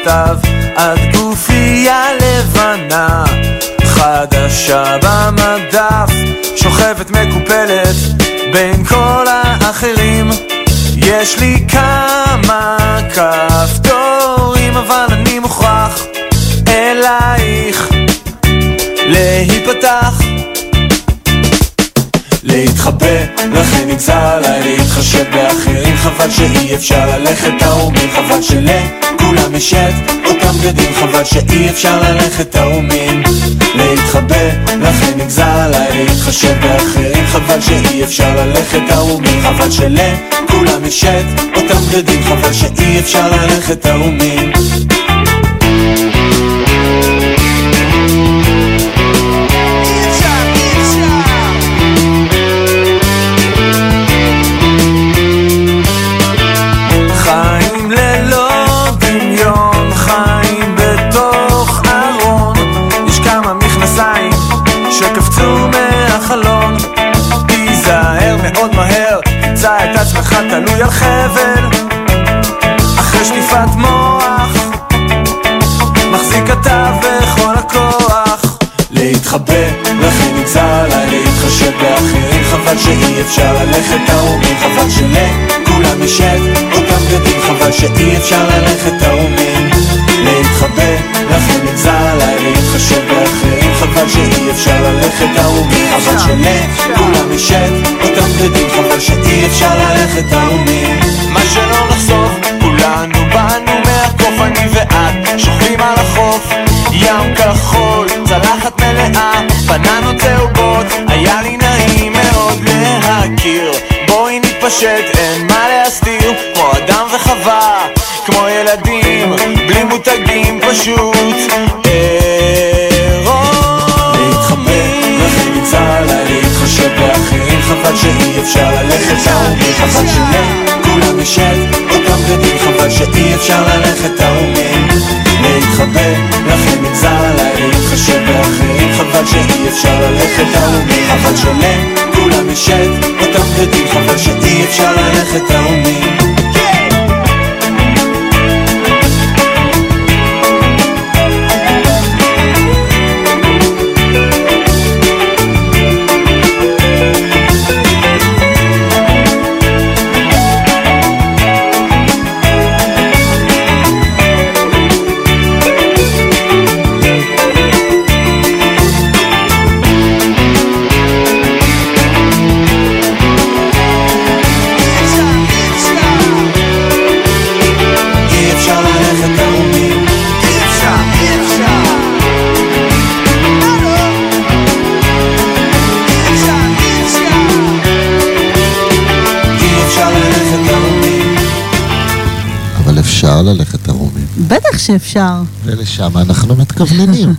הסתיו, עד גופייה לבנה, חדשה במדף, שוכבת מקופלת בין כל האחרים. יש לי כמה כפתורים, אבל אני מוכרח אלייך. להיפתח להתחבא, לכן נמצא עליי להתחשב באחרים. חבל שאי אפשר ללכת ערומים חבל שלכולם יש את אותם בגדים חבל שאי אפשר ללכת ערומים להתחבא, לכן נגזר עליי להתחשב באחרים. חבל שאי אפשר ללכת ערומים חבל שלכולם יש את אותם בגדים חבל שאי אפשר ללכת ערומים עצמך תלוי על חבל. אחרי שטיפת מוח מחזיק אתה בכל הכוח. להתחבא, לכן נגזר עליי להתחשב באחרים. חבל שאי אפשר ללכת ערומים חבל שלכולם את אותם בגדים חבל שאי אפשר ללכת ערומים להתחבא, לכן נגזר עליי להתחשב באחרים חבל שאי אפשר ללכת ערומים חבל שלכולם יש את אותם בגדים חבל שאי אפשר ללכת ערומים מה שלא נחשוף, כולנו באנו מהקוף אני ואת שוכבים על החוף ים כחול, צלחת מלאה, פננות צהובות, היה לי נעים מאוד להכיר. בואי נתפשט, אין מה להסתיר, כמו אדם וחווה, כמו ילדים, בלי מותגים פשוט. עירום. חבל שאי אפשר ללכת ערומים, חבל שלכולם יש את אותם בגדים, חבל שאי אפשר ללכת ערומים. להתחבא, לכן נגזר עליי להתחשב באחרים חבל שאי אפשר ללכת ערומים חבל שלכולם יש את אותם בגדים חבל שאי אפשר ללכת ערומים ללכת ערומים. בטח שאפשר. ולשם אנחנו מתכווננים.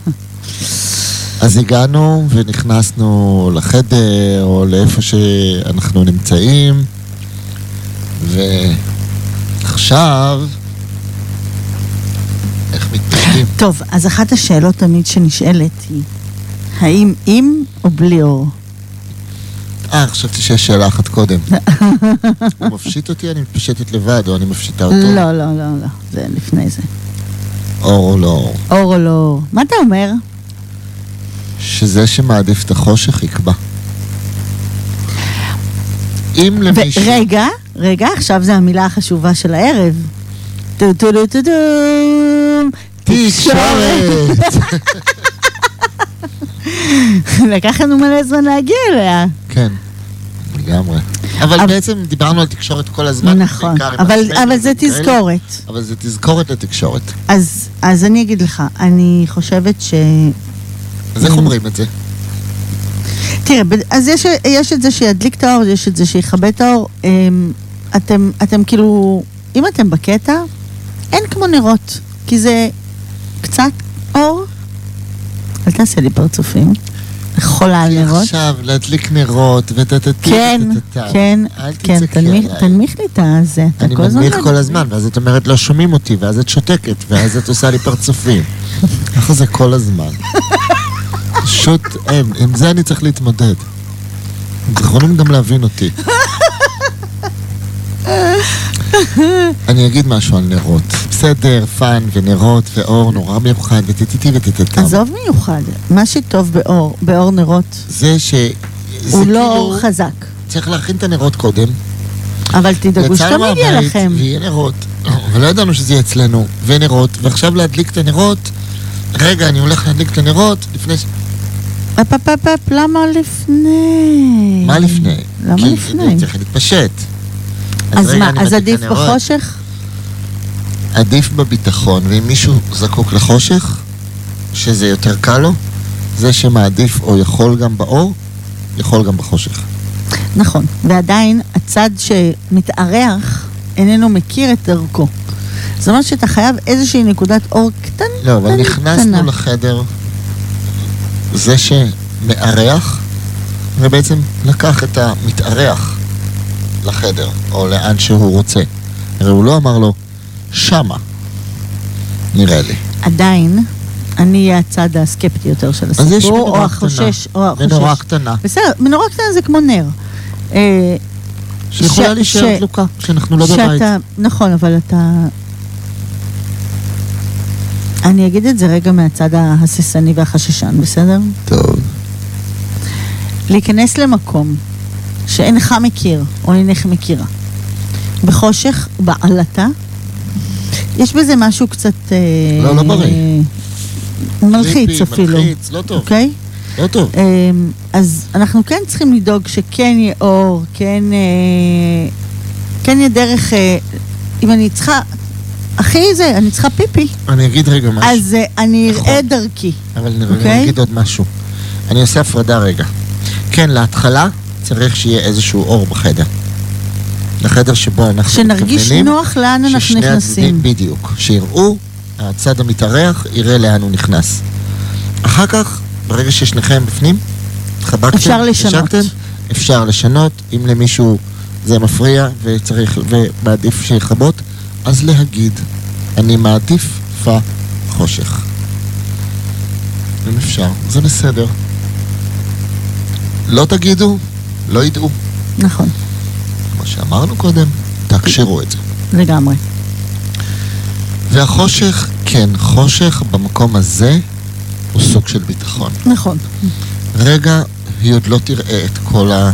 אז הגענו ונכנסנו לחדר, או לאיפה שאנחנו נמצאים, ועכשיו, איך מתנהגים? טוב, אז אחת השאלות תמיד שנשאלת היא, האם עם או בלי אור? אה, חשבתי שיש שאלה אחת קודם. הוא מפשיט אותי, אני מתפשטת לבד, או אני מפשיטה אותו? לא, לא, לא, לא, זה לפני זה. אור או לא אור. אור או לא אור? מה אתה אומר? שזה שמעדיף את החושך יקבע. אם למישהו... רגע, רגע, עכשיו זה המילה החשובה של הערב. טו טו טו טו טו תקשורת! לקח לנו מלא זמן להגיע אליה. כן, לגמרי. אבל אבל- בעצם דיברנו על תקשורת כל הזמן. נכון, אבל אבל זה תזכורת. אבל זה תזכורת לתקשורת. אז אז אני אגיד לך, אני חושבת ש... אז איך. אומרים את זה? תראה, אז יש, יש את זה שידליק את האור, יש את זה שיכבה את האור. אמ, אתם, אתם כאילו, אם אתם בקטע, אין כמו נרות, כי זה קצת אור. אל תעשה לי פרצופים. כי נרות. עכשיו להדליק נרות וטטטי כן. כן, כן, תנמיך לי את הזה. אני מנמיך כל הזמן, ואז את אומרת לא שומעים אותי, ואז את שותקת, ואז את עושה לי פרצופים. ככה זה כל הזמן. פשוט אין, עם זה אני צריך להתמודד. אתם יכולים גם להבין אותי. אני אגיד משהו על נרות. בסדר, fun ונרות ואור נורא מיוחד וטטטי וטטטם. עזוב מיוחד, מה שטוב באור, באור נרות, זה ש... זה הוא כאילו... לא אור חזק. צריך להכין את הנרות קודם. אבל תדאגו שתמיד יהיה לכם. ויהיה נרות. ולא ידענו שזה יהיה אצלנו. ונרות, ועכשיו להדליק את הנרות. רגע, אני הולך להדליק את הנרות לפני... ש- אפ, אפ, אפ, אפ, למה לפני? מה לפני? למה כי לפני? צריך להתפשט. אז מה, אז עדיף את הנרות. בחושך? עדיף בביטחון, ואם מישהו זקוק לחושך, שזה יותר קל לו, זה שמעדיף או יכול גם באור, יכול גם בחושך. נכון, ועדיין הצד שמתארח איננו מכיר את דרכו. זאת אומרת שאתה חייב איזושהי נקודת אור קטן, לא, אבל קטנה. נכנסנו לחדר, זה שמארח, ובעצם לקח את המתארח לחדר, או לאן שהוא רוצה. הרי הוא לא אמר לו, שמה, נראה לי. עדיין, אני אהיה הצד הסקפטי יותר של אז יש הסיפור, או מנורה החושש, או קטנה, מנורה החושש. קטנה. בסדר, מנורה קטנה זה כמו נר. אה, שיכולה להישאר דלוקה, כשאנחנו לא בבית. שאתה, נכון, אבל אתה... אני אגיד את זה רגע מהצד ההססני והחששן, בסדר? טוב. להיכנס למקום שאינך מכיר או אינך מכירה, בחושך, בעלטה, יש בזה משהו קצת... אה, לא, לא בריא. מלחיץ קריפי, אפילו. מלחיץ, לא טוב. אוקיי? לא טוב. אמ, אז אנחנו כן צריכים לדאוג שכן יהיה אור, כן, אה, כן יהיה דרך, אה, אם אני צריכה, אחי זה, אני צריכה פיפי, אני אגיד רגע משהו. אז אה, אני נכון. אראה דרכי. אבל אני אוקיי? אני אגיד עוד משהו. אני עושה הפרדה רגע. כן, להתחלה צריך שיהיה איזשהו אור בחדר. לחדר שבו אנחנו שנרגיש מתכווננים, נוח לאן אנחנו נכנסים. הצדדים, בדיוק. שיראו, הצד המתארח יראה לאן הוא נכנס. אחר כך, ברגע ששניכם בפנים, התחבקתם, אפשר לשנות. נשקתם, אפשר לשנות. אם למישהו זה מפריע וצריך, ומעדיף שיכבות, אז להגיד, אני מעדיף פה חושך. אם אפשר, זה בסדר. לא תגידו, לא ידעו. נכון, כמו שאמרנו קודם, תקשירו את זה. לגמרי. והחושך, כן, חושך במקום הזה הוא סוג של ביטחון. נכון. רגע, היא עוד לא תראה את כל ה...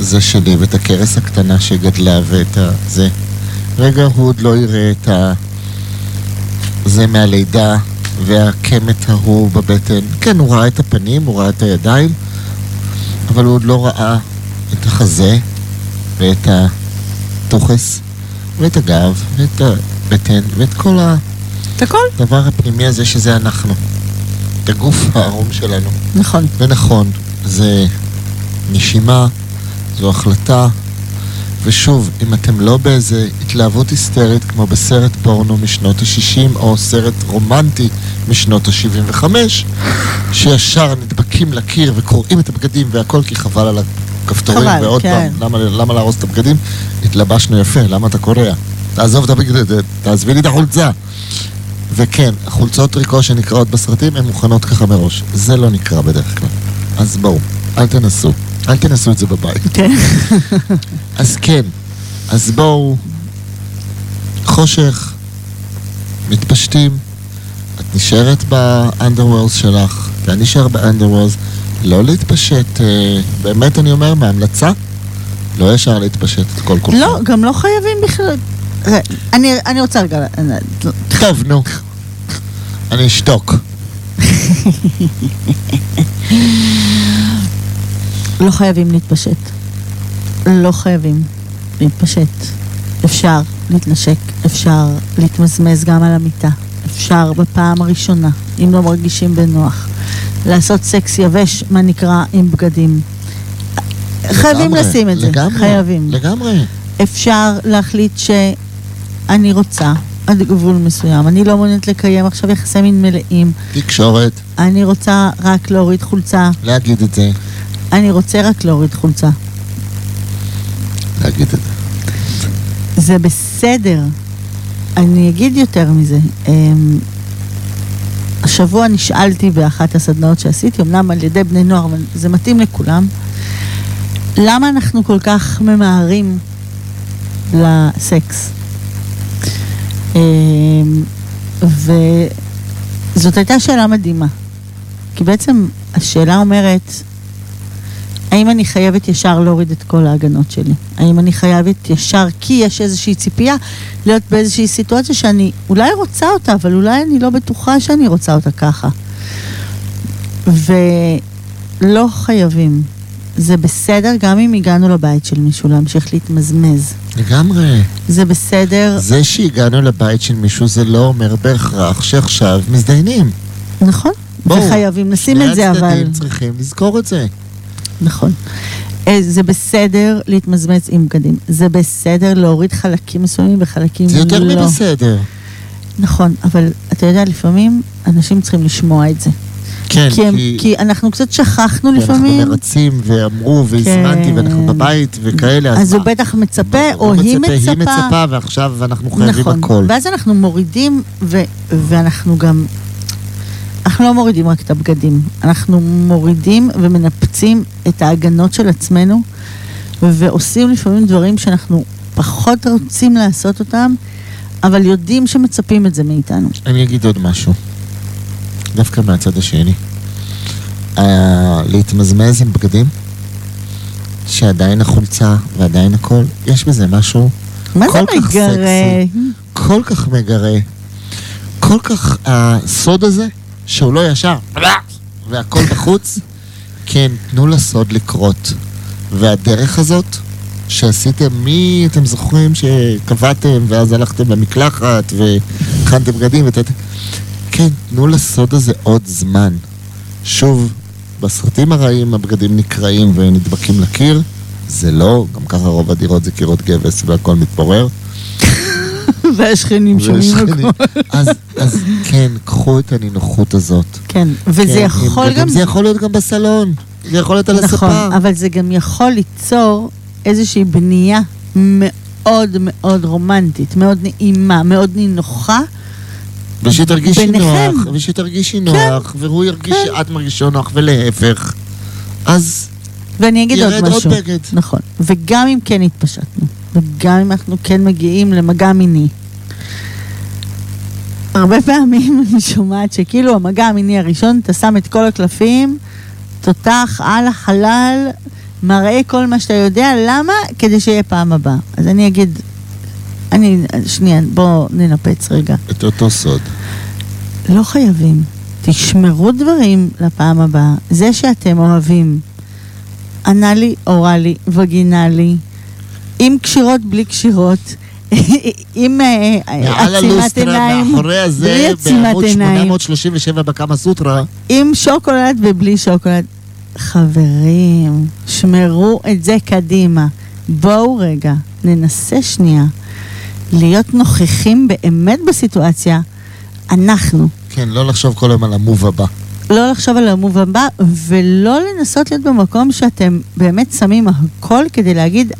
זה שלי, ואת הכרס הקטנה שגדלה, ואת ה... זה. רגע, הוא עוד לא יראה את ה... זה מהלידה, והקמת ההוא בבטן. כן, הוא ראה את הפנים, הוא ראה את הידיים, אבל הוא עוד לא ראה את החזה, ואת הטוחס, ואת הגב, ואת הבטן, ואת כל ה... את הכל? הדבר הפנימי הזה שזה אנחנו. את הגוף הערום שלנו. נכון. ונכון, זה נשימה, זו החלטה, ושוב, אם אתם לא באיזה התלהבות היסטרית כמו בסרט פורנו משנות ה-60 או סרט רומנטי משנות ה-75, שישר נדבקים לקיר וקורעים את הבגדים והכל כי חבל על הכפתורים, חבל, ועוד כן. פעם, למה, למה להרוס את הבגדים? התלבשנו יפה, למה אתה קורע? תעזוב את הבגד, תעזבי לי את החולצה. וכן, החולצות ריקו שנקראות בסרטים הן מוכנות ככה מראש. זה לא נקרא בדרך כלל. אז בואו, אל תנסו. אל תנסו את זה בבית. כן. אז כן, אז בואו, חושך, מתפשטים, את נשארת באנדרוורס שלך, ואני נשאר באנדרוורס, לא להתפשט, אה, באמת אני אומר, מהמלצה, לא ישר להתפשט את כל כולכם. לא, גם לא חייבים בכלל. אני, אני רוצה רגע... טוב, נו. אני אשתוק. לא חייבים להתפשט. לא חייבים להתפשט. אפשר להתנשק, אפשר להתמזמז גם על המיטה. אפשר בפעם הראשונה, אם לא מרגישים בנוח. לעשות סקס יבש, מה נקרא, עם בגדים. חייבים לגמרי, לשים את זה. לגמרי, חייבים. לגמרי. אפשר להחליט שאני רוצה עד גבול מסוים. אני לא מעוניינת לקיים עכשיו יחסי מין מלאים. תקשורת, אני רוצה רק להוריד חולצה. להגיד את זה, אני רוצה רק להוריד חולצה. להגיד את זה. זה בסדר. אני אגיד יותר מזה. אמ, השבוע נשאלתי באחת הסדנאות שעשיתי, אמנם על ידי בני נוער, אבל זה מתאים לכולם, למה אנחנו כל כך ממהרים לסקס? אמ, וזאת הייתה שאלה מדהימה. כי בעצם השאלה אומרת, האם אני חייבת ישר להוריד את כל ההגנות שלי? האם אני חייבת ישר, כי יש איזושהי ציפייה, להיות באיזושהי סיטואציה שאני אולי רוצה אותה, אבל אולי אני לא בטוחה שאני רוצה אותה ככה. ולא חייבים. זה בסדר גם אם הגענו לבית של מישהו להמשיך להתמזמז. לגמרי. זה בסדר, זה שהגענו לבית של מישהו זה לא אומר בהכרח שעכשיו מזדיינים. נכון? בואו, וחייבים לשים שני את זה, אבל... הצדדים צריכים לזכור את זה. נכון. אה, זה בסדר להתמזמז עם בגדים. זה בסדר להוריד חלקים מסוימים וחלקים זה יותר לא. מבסדר. נכון, אבל אתה יודע, לפעמים אנשים צריכים לשמוע את זה. כן, כי, הם, כי כי אנחנו קצת שכחנו כי אנחנו לפעמים. מרצים ואמרו והזמנתי כן. ואנחנו בבית וכאלה. אז מה? הוא בטח מצפה, הוא או היא מצפה, מצפה. היא מצפה ועכשיו אנחנו חייבים נכון. הכל. ואז אנחנו מורידים, ו- ואנחנו גם... אנחנו לא מורידים רק את הבגדים, אנחנו מורידים ומנפצים את ההגנות של עצמנו, ועושים לפעמים דברים שאנחנו פחות רוצים לעשות אותם, אבל יודעים שמצפים את זה מאיתנו. אני אגיד עוד משהו, דווקא מהצד השני. אה, להתמזמז עם בגדים, שעדיין החולצה ועדיין הכל, יש בזה משהו מה זה כל כך מגרה? סקסי. כל כך מגרה, כל כך הסוד הזה, שהוא לא ישר, והכל בחוץ, כן, תנו לסוד לקרות. והדרך הזאת, שעשיתם, מי אתם זוכרים שקבעתם, ואז הלכתם למקלחת, והכנתם בגדים, ות... כן, תנו לסוד הזה עוד זמן. שוב, בסרטים הרעים הבגדים נקרעים ונדבקים לקיר, זה לא, גם ככה רוב הדירות זה קירות גבס והכל מתפורר. והשכנים שומעים הכל. אז, אז כן, קחו את הנינוחות הזאת. כן, וזה כן, יכול. גם... זה יכול להיות גם בסלון, זה יכול להיות על נכון, הספה. אבל זה גם יכול ליצור איזושהי בנייה מאוד מאוד רומנטית, מאוד נעימה, מאוד נינוחה. ושתרגישי. נוח, ושתרגישי נוח, והוא ירגיש כן. שאת מרגישה נוח, ולהפך. אז ואני אגיד עוד ירד עוד משהו. בגד. נכון. וגם אם כן התפשטנו, וגם אם אנחנו כן מגיעים למגע מיני, הרבה פעמים אני שומעת שכאילו המגע המיני הראשון, אתה שם את כל הקלפים, תותח על החלל, מראה כל מה שאתה יודע, למה? כדי שיהיה פעם הבאה. אז אני אגיד, אני, שנייה, בואו ננפץ רגע. את אותו סוד. לא חייבים. תשמרו דברים לפעם הבאה. זה שאתם אוהבים אנאלי, אוראלי, וגינלי, עם קשירות, בלי קשירות, עם אה, עצימת עיניים, מאחורי בלי הזה, עצימת בעמוד עיניים, 837 בקמה סוטרה. עם שוקולד ובלי שוקולד. חברים, שמרו את זה קדימה. בואו רגע, ננסה שנייה להיות נוכחים באמת בסיטואציה. אנחנו, כן, לא לחשוב כל היום על המוב הבא. לא לחשוב על המוב הבא, ולא לנסות להיות במקום שאתם באמת שמים הכל כדי להגיד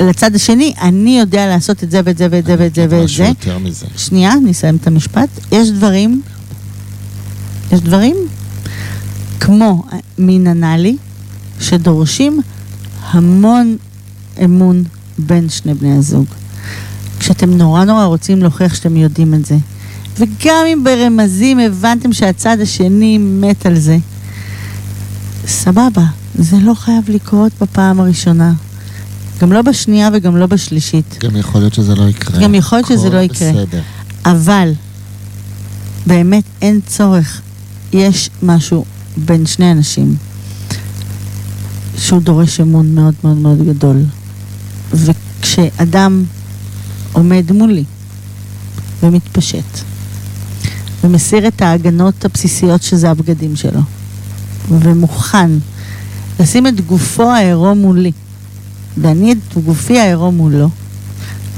לצד השני, אני יודע לעשות את זה ואת זה ואת זה ואת זה ואת משהו זה. יותר מזה. שנייה, אני אסיים את המשפט. יש דברים, יש דברים כמו מין אנאלי, שדורשים המון אמון בין שני בני הזוג. כשאתם נורא נורא רוצים להוכיח שאתם יודעים את זה. וגם אם ברמזים הבנתם שהצד השני מת על זה, סבבה, זה לא חייב לקרות בפעם הראשונה. גם לא בשנייה וגם לא בשלישית. גם יכול להיות שזה לא יקרה. גם יכול להיות שזה לא יקרה. בסדר. אבל באמת אין צורך. יש משהו בין שני אנשים שהוא דורש אמון מאוד מאוד מאוד גדול. וכשאדם עומד מולי ומתפשט ומסיר את ההגנות הבסיסיות שזה הבגדים שלו ומוכן לשים את גופו העירום מולי ואני את גופי העירום מולו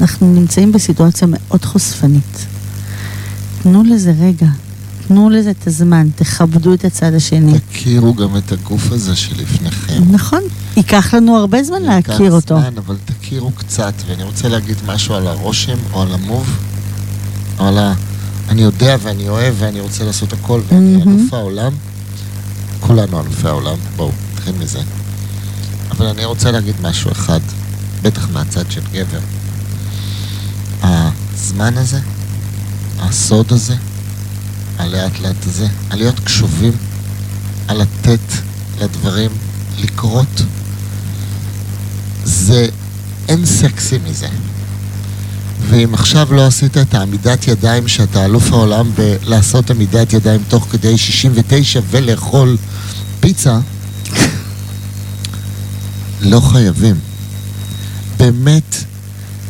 אנחנו נמצאים בסיטואציה מאוד חושפנית. תנו לזה רגע, תנו לזה את הזמן, תכבדו את הצד השני. תכירו גם את הגוף הזה שלפניכם. נכון, ייקח לנו הרבה זמן להכיר ייקח אותו. זמן, אבל תכירו קצת, ואני רוצה להגיד משהו על הרושם או על המוב, או על ה... אני יודע ואני אוהב ואני רוצה לעשות הכל ואני. אלוף העולם. כולנו אלופי העולם, בואו, נתחיל מזה. אבל אני רוצה להגיד משהו אחד, בטח מהצד של גבר. הזמן הזה, הסוד הזה, הלאט לאט הזה, על להיות קשובים, על לתת לדברים לקרות, זה, אין סקסי מזה. ואם עכשיו לא עשית את העמידת ידיים שאתה אלוף העולם בלעשות עמידת ידיים תוך כדי 69 ולאכול פיצה, לא חייבים. באמת,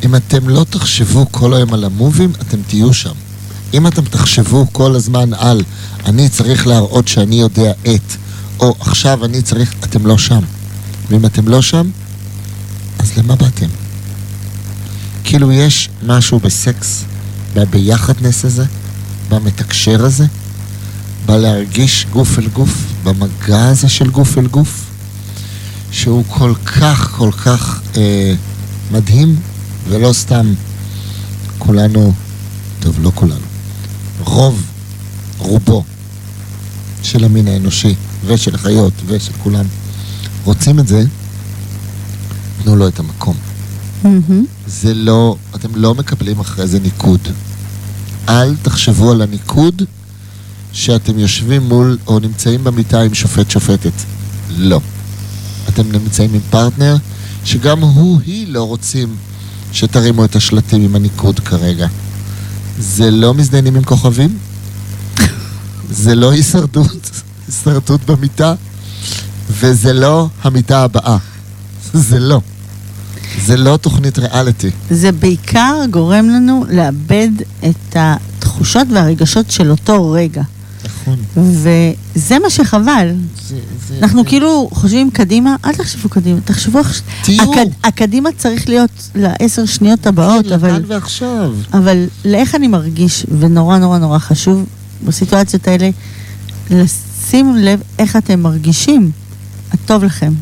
אם אתם לא תחשבו כל היום על המובים, אתם תהיו שם. אם אתם תחשבו כל הזמן על אני צריך להראות שאני יודע את, או עכשיו אני צריך, אתם לא שם. ואם אתם לא שם, אז למה באתם? כאילו יש משהו בסקס, בביחדנס הזה, במתקשר הזה, בלהרגיש גוף אל גוף, במגע הזה של גוף אל גוף, שהוא כל כך כל כך אה, מדהים, ולא סתם כולנו, טוב, לא כולנו, רוב, רובו של המין האנושי, ושל החיות, ושל כולם, רוצים את זה, תנו לו את המקום. מהמם. זה לא, אתם לא מקבלים אחרי זה ניקוד. אל תחשבו על הניקוד שאתם יושבים מול או נמצאים במיטה עם שופט שופטת. לא. אתם נמצאים עם פרטנר שגם הוא, היא לא רוצים שתרימו את השלטים עם הניקוד כרגע. זה לא מזדיינים עם כוכבים, זה לא הישרדות, הישרדות במיטה, וזה לא המיטה הבאה. זה לא. זה לא תוכנית ריאליטי. זה בעיקר גורם לנו לאבד את התחושות והרגשות של אותו רגע. נכון. וזה מה שחבל. זה, זה, אנחנו זה... כאילו חושבים קדימה, אל תחשבו קדימה, תחשבו עכשיו. תהיו. הקד, הקדימה צריך להיות לעשר שניות הבאות, כן, אבל, לכאן ועכשיו. אבל לאיך אני מרגיש, ונורא נורא נורא חשוב בסיטואציות האלה, לשים לב איך אתם מרגישים. הטוב לכם.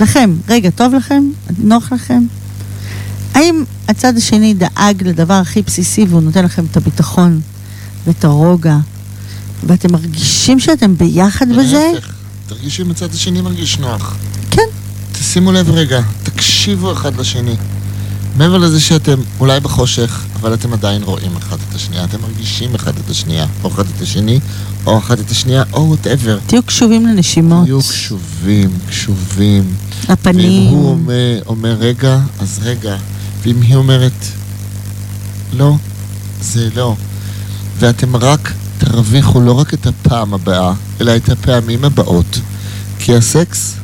לכם, רגע, טוב לכם? נוח לכם? האם הצד השני דאג לדבר הכי בסיסי והוא נותן לכם את הביטחון ואת הרוגע, ואתם מרגישים שאתם ביחד בזה? להפך, תרגישו אם הצד השני מרגיש נוח. כן. תשימו לב רגע, תקשיבו אחד לשני. מעבר לזה שאתם אולי בחושך, אבל אתם עדיין רואים אחד את השנייה, אתם מרגישים אחד את השנייה, או אחד את השני, או אחת את השנייה, או whatever. תהיו קשובים לנשימות, תהיו קשובים, קשובים. ואם לפנים. הוא אומר, אומר רגע, אז רגע. ואם היא אומרת לא, זה לא. ואתם רק תרוויחו לא רק את הפעם הבאה, אלא את הפעמים הבאות. כי הסקס,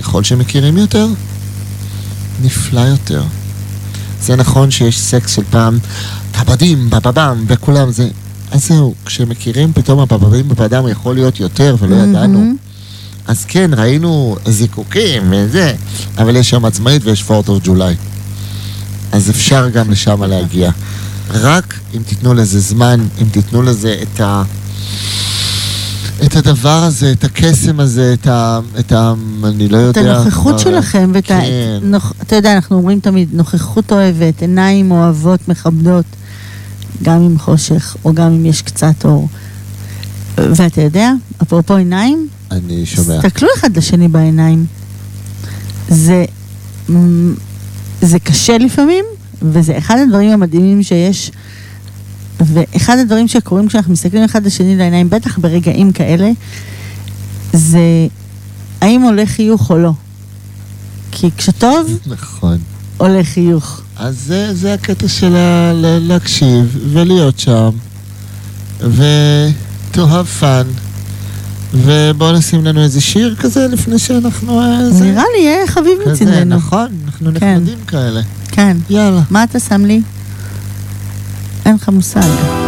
ככל שמכירים יותר, נפלא יותר. זה נכון שיש סקס של פעם, טבדים, בבבם, וכולם זה... אז זהו, כשמכירים פתאום הבבבים בבדם יכול להיות יותר ולא ידענו. מהמם. אז כן, ראינו זיקוקים וזה, אבל יש שם עצמאית ויש 4th of July. אז אפשר גם לשם להגיע. רק אם תיתנו לזה זמן, אם תיתנו לזה את ה... את הדבר הזה, את הקסם הזה, את ה... את ה... אני לא את יודע. הנוכחות כבר- שלכם, ואת ה... כן. נוכ... אתה יודע, אנחנו אומרים תמיד, נוכחות אוהבת, עיניים אוהבות, מכבדות, גם עם חושך, או גם אם יש קצת אור. ואתה יודע, אפרופו עיניים, אני שומע. תסתכלו אחד לשני בעיניים. זה, זה קשה לפעמים, וזה אחד הדברים המדהימים שיש. ואחד הדברים שקורים כשאנחנו מסתכלים אחד לשני לעיניים, בטח ברגעים כאלה, זה האם עולה חיוך או לא. כי כשטוב, נכון. עולה חיוך. אז זה, זה הקטע של ה- להקשיב ולהיות שם, ו- to have fun, ובואו נשים לנו איזה שיר כזה לפני שאנחנו... אה, זה- נראה לי יהיה חביב כזה, מצידנו. נכון, אנחנו כן. נחמדים כאלה. כן. יאללה. מה אתה שם לי? אין לך מושג.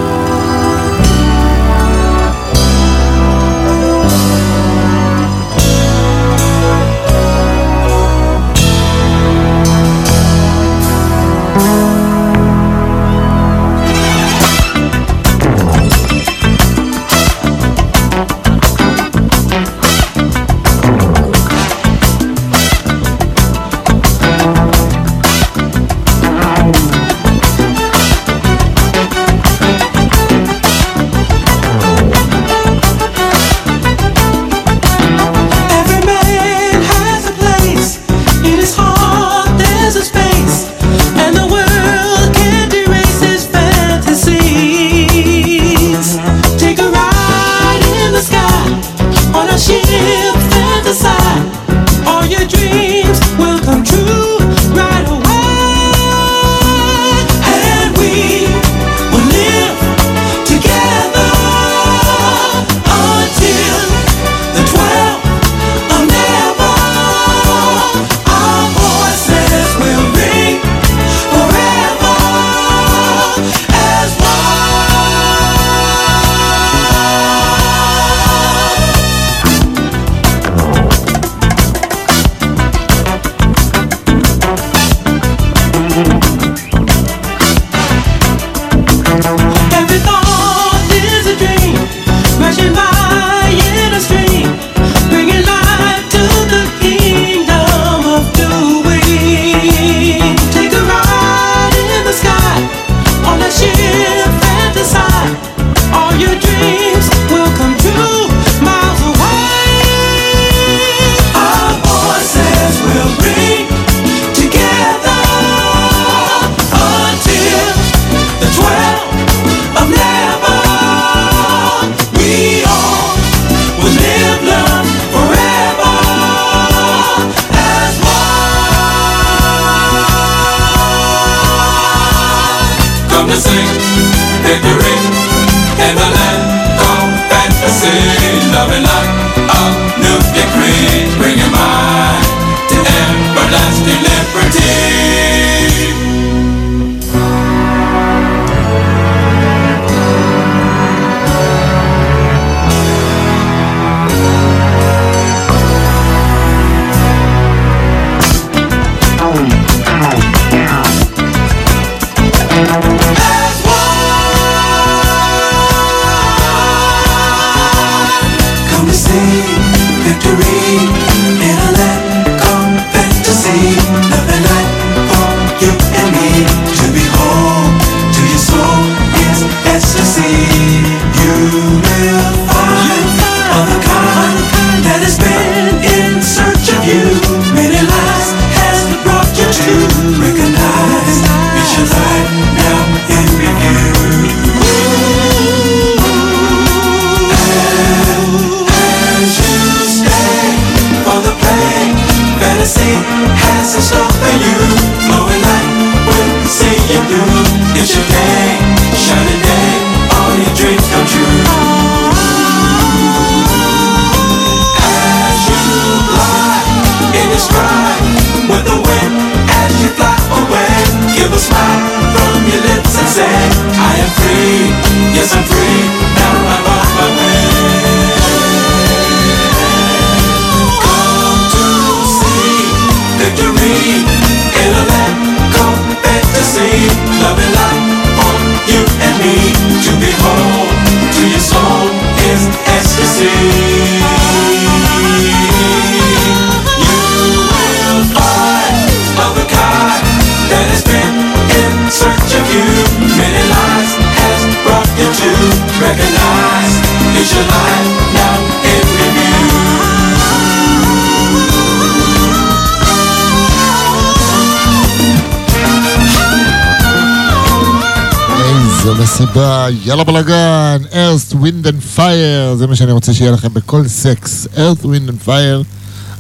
איזו מסיבה, יאללה בלאגן, earth, wind and fire, זה מה שאני רוצה שיהיה לכם בכל סקס, earth, wind and fire,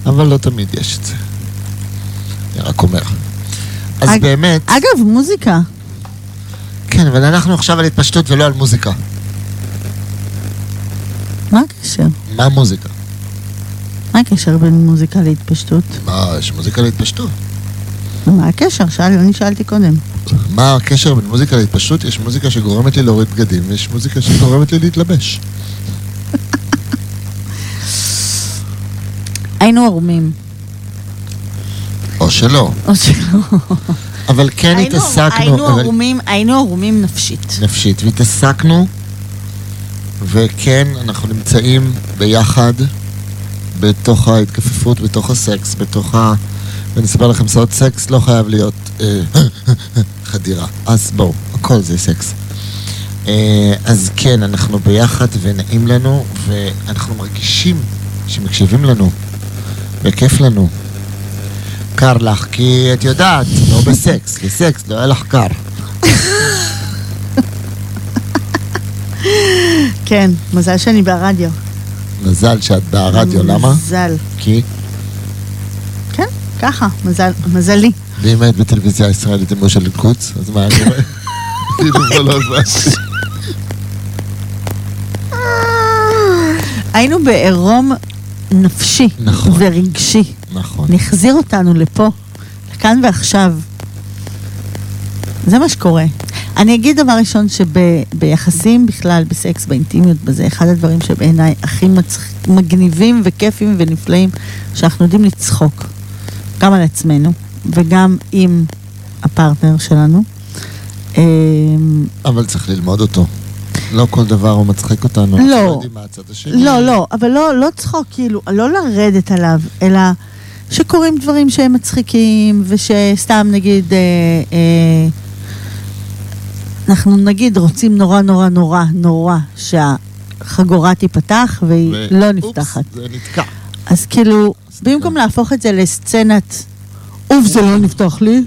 אבל לא תמיד יש את זה. אני רק אומר. אז אג- באמת, אגב, מוזיקה. כן, אבל אנחנו עכשיו על התפשטות ולא על מוזיקה. מה הקשר? מה מוזיקה? מה הקשר בין מוזיקה להתפשטות? מה, יש מוזיקה להתפשטות. מה הקשר? שאל, אני שאלתי קודם. מה הקשר בין מוזיקה להתפשטות? יש מוזיקה שגורמת לי להוריד בגדים, ויש מוזיקה שגורמת לי להתלבש. היינו ערומים. או שלא. או שלא. אבל כן היינו- התעסקנו... היינו אבל- ערומים, היינו ערומים נפשית. נפשית, והתעסקנו, וכן, אנחנו נמצאים ביחד בתוך ההתכופפות, בתוך הסקס, בתוך ה... ואני אספר לכם סוד, סקס לא חייב להיות אה, חדירה. אז בואו, הכל זה סקס. אה, אז כן, אנחנו ביחד ונעים לנו, ואנחנו מרגישים שמקשיבים לנו, וכיף לנו. קר לך, כי את יודעת, לא בסקס, בסקס לא היה לך קר. כן, מזל שאני ברדיו. מזל שאת ברדיו, למה? מזל. כי כן, ככה, מזל, מזלי. ואם היית בטלוויזיה הישראלית עם משה לנקוץ, אז מה היה קורה? כאילו לא. היינו בעירום נפשי נכון. ורגשי. נכון. נחזיר אותנו לפה, לכאן ועכשיו. זה מה שקורה. אני אגיד דבר ראשון שביחסים בכלל, בסקס, באינטימיות, בזה, אחד הדברים שבעיניי הכי מצח... מגניבים וכיפים ונפלאים, שאנחנו יודעים לצחוק, גם על עצמנו וגם עם הפרטנר שלנו. אמ, אבל צריך ללמוד אותו. לא כל דבר הוא מצחיק אותנו. לא. לא, לא, אבל לא, לא צחוק, כאילו, לא לרדת עליו, אלא שקורים דברים שהם מצחיקים, ושסתם נגיד, אה, אה, אנחנו נגיד רוצים נורא נורא נורא נורא שהחגורה תיפתח והיא ו- לא אופס, נפתחת. זה נתקע. אז כאילו, במקום להפוך את זה לסצנת, אוף זה לא נפתח לי,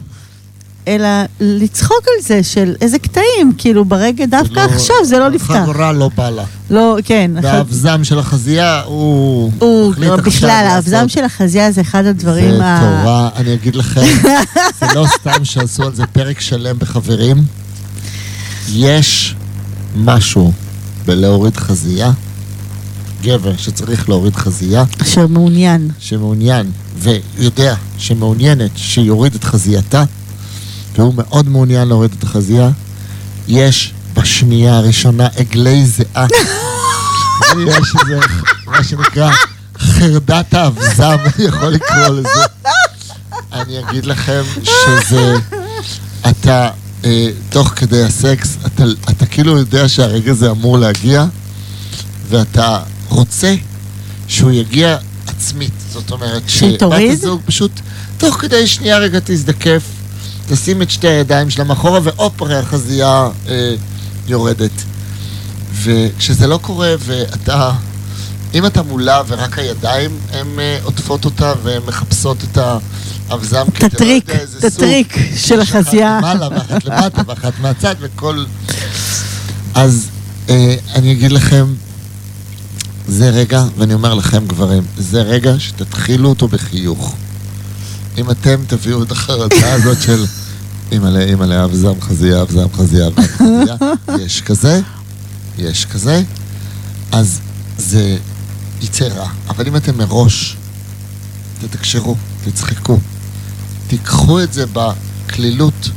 אלא לצחוק על זה של איזה קטעים, כאילו ברגע דווקא לא- עכשיו זה לא נפתח. החגורה לא פעלה. לא, כן. והאבזם של החזייה הוא... הוא, עכשיו בכלל, האבזם של החזייה זה אחד הדברים זה ה... תורה, אני אגיד לכם, זה לא סתם שעשו על זה פרק שלם בחברים. יש משהו בלהוריד חזייה, גבר שצריך להוריד חזייה, אשר מעוניין. שמעוניין ויודע שמעוניינת שיוריד את חזייתה, והוא מאוד מעוניין להוריד את החזייה, יש בשנייה הראשונה עגלי זיעה. יש איזה, מה שנקרא, חרדת האבזם, יכול לקרוא לזה. אני אגיד לכם שזה, אתה, אה, תוך כדי הסקס, אתה, אתה כאילו יודע שהרגע הזה אמור להגיע, ואתה רוצה שהוא יגיע עצמית. זאת אומרת, תוריד? הזוג פשוט, תוך כדי שנייה רגע תזדקף, תשים את שתי הידיים שלה מאחורה, והופ, הרי החזייה אה, יורדת. וכשזה לא קורה, ואתה, אם אתה מולה ורק הידיים הן אה, עוטפות אותה והן מחפשות את האבזם, את הטריק, לא איזה את סוג. הטריק של החזייה. אחת למעלה ואחת למטה ואחת מהצד וכל... אז אה, אני אגיד לכם, זה רגע, ואני אומר לכם גברים, זה רגע שתתחילו אותו בחיוך. אם אתם תביאו את החרדה הזאת של אימא'לה, אימא'לה, אבזם חזייה, אבזם חזייה, אבזם חזייה, יש כזה, יש כזה, אז זה יצא רע. אבל אם אתם מראש, תתקשרו, תצחקו, תיקחו את זה בקלילות,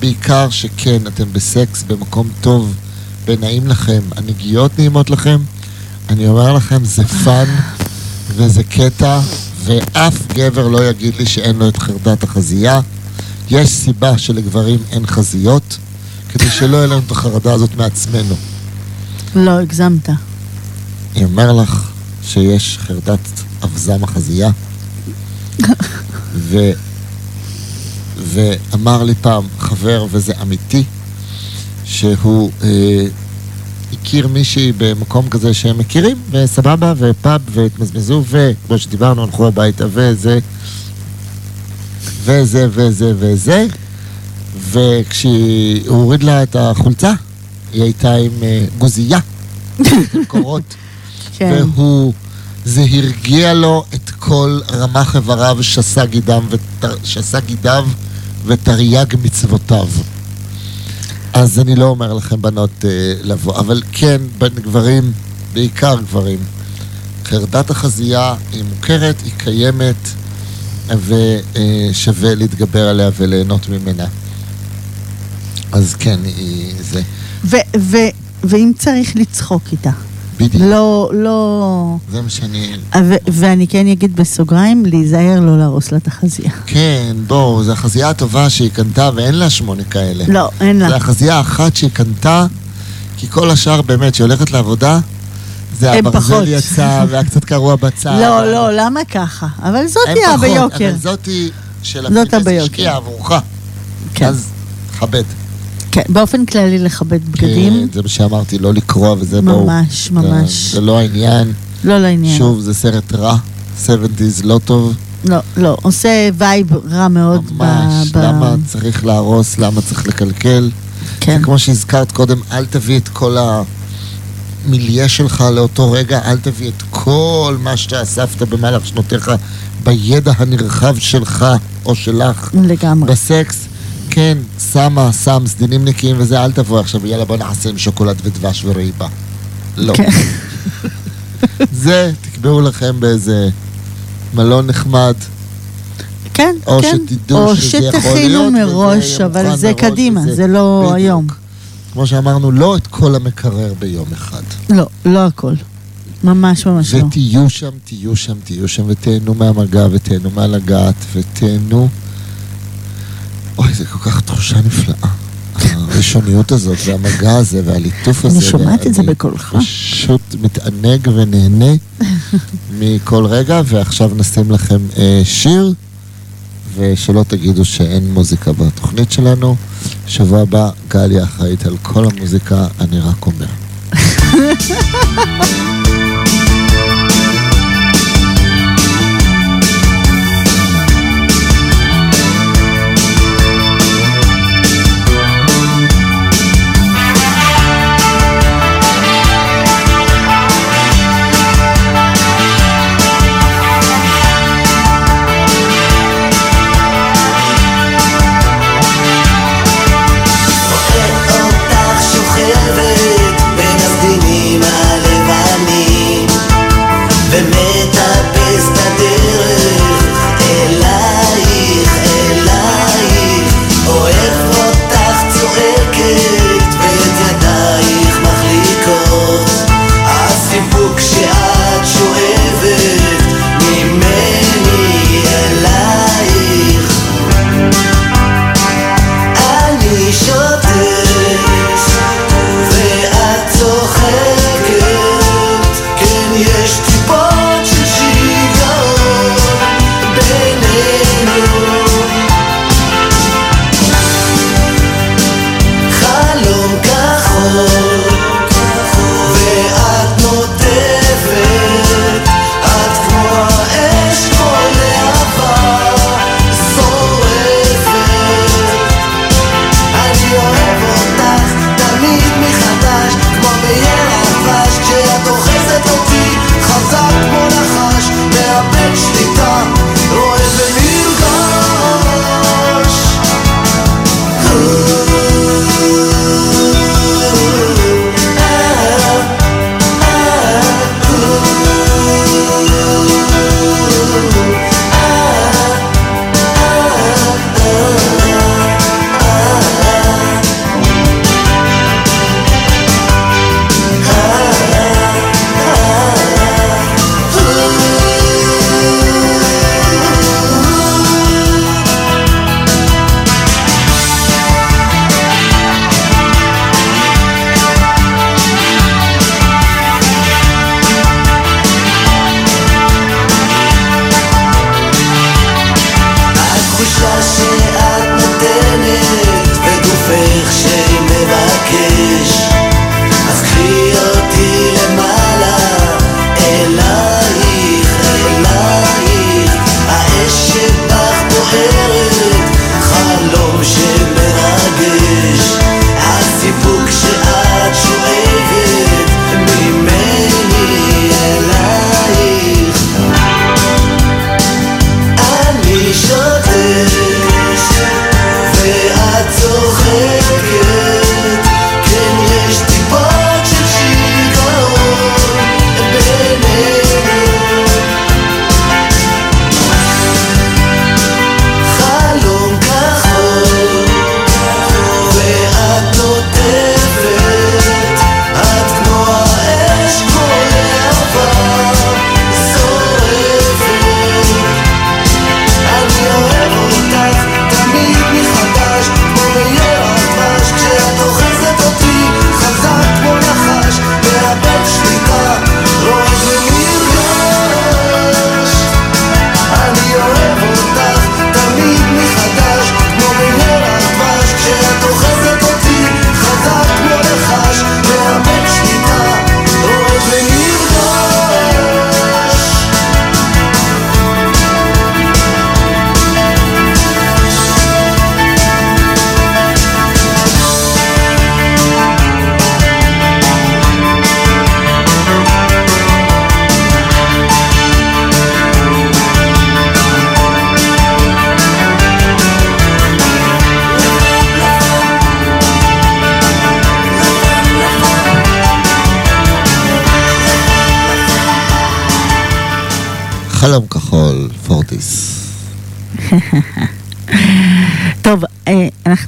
בעיקר שכן, אתם בסקס במקום טוב ונעים לכם, הנגיעות נעימות לכם, אני אומר לכם, זה fun וזה קטע, ואף גבר לא יגיד לי שאין לו את חרדת החזייה. יש סיבה שלגברים אין חזיות, כדי שלא יהיה לנו את החרדה הזאת מעצמנו. לא, הגזמת. אני אומר לך שיש חרדת אבזם החזייה, ו... ואמר לי פעם חבר, וזה אמיתי, שהוא אה, הכיר מישהי במקום כזה שהם מכירים, וסבבה, ופאב, והתמזמזו, וכמו שדיברנו, הלכו הביתה, וזה, וזה, וזה, וזה, וכשהוא הוריד לה את החולצה, היא הייתה עם אה, גוזייה, עם קורות. כן. והוא, זה הרגיע לו את כל רמ"ח איבריו, שסה גידיו ותרי"ג מצוותיו. אז אני לא אומר לכם, בנות, אה, לבוא, אבל כן, בין גברים, בעיקר גברים, חרדת החזייה היא מוכרת, היא קיימת, ושווה להתגבר עליה וליהנות ממנה. אז כן, היא זה. ו- ו- ואם צריך לצחוק איתה. בדיוק. לא, לא... זה מה שאני... ו- ואני כן אגיד בסוגריים, להיזהר לא להרוס לה את החזייה. כן, בואו, זו החזייה הטובה שהיא קנתה ואין לה שמונה כאלה. לא, אין לה. זו החזייה האחת שהיא קנתה, כי כל השאר באמת, שהיא הולכת לעבודה, זה הברזל פחות. יצא והיה קצת קרוע בצד. לא, לא, למה ככה? אבל זאת הם תהיה פחות, ביוקר. אבל זאתי של הביוקר. השקיעה עבורך. כן. אז כבד. כן, באופן כללי לכבד בגדים. כן, זה מה שאמרתי, לא לקרוע וזה בואו. ממש, זה- ממש. זה לא העניין. לא לעניין. שוב, זה סרט רע. 70's לא טוב. לא, לא, עושה וייב רע מאוד. ב- ממש. ב- למה צריך להרוס? למה צריך לקלקל? כן. זה כמו שהזכרת קודם, אל תביא את כל המיליה שלך לאותו רגע, אל תביא את כל מה שאתה אספת במהלך שנותיך בידע הנרחב שלך או שלך לגמרי. בסקס. כן, שמה, שם, סדינים נקיים וזה, אל תבוא עכשיו, יאללה בוא נעשה עם שוקולד ודבש וריבה. לא. כן. זה, תקבעו לכם באיזה מלון נחמד, כן, או כן. שתדעו או שזה יכול שתכינו להיות, מראש, אבל זה קדימה, וזה- זה לא בדיוק. היום. כמו שאמרנו, לא את כל המקרר ביום אחד. לא, לא הכל. ממש ממש לא. ותהיו שם, תהיו שם, תהיו שם, ותהנו מהמגע, ותהנו מהלגעת, ותהנו... אוי, זה כל כך תחושה נפלאה. הראשוניות הזאת, והמגע הזה, והליטוף הזה. אני שומעת את זה בקולך. פשוט מתענג ונהנה מכל רגע, ועכשיו נשים לכם אה, שיר, ושלא תגידו שאין מוזיקה בתוכנית שלנו. שבוע הבא גליה אחראית על כל המוזיקה, אני רק אומר.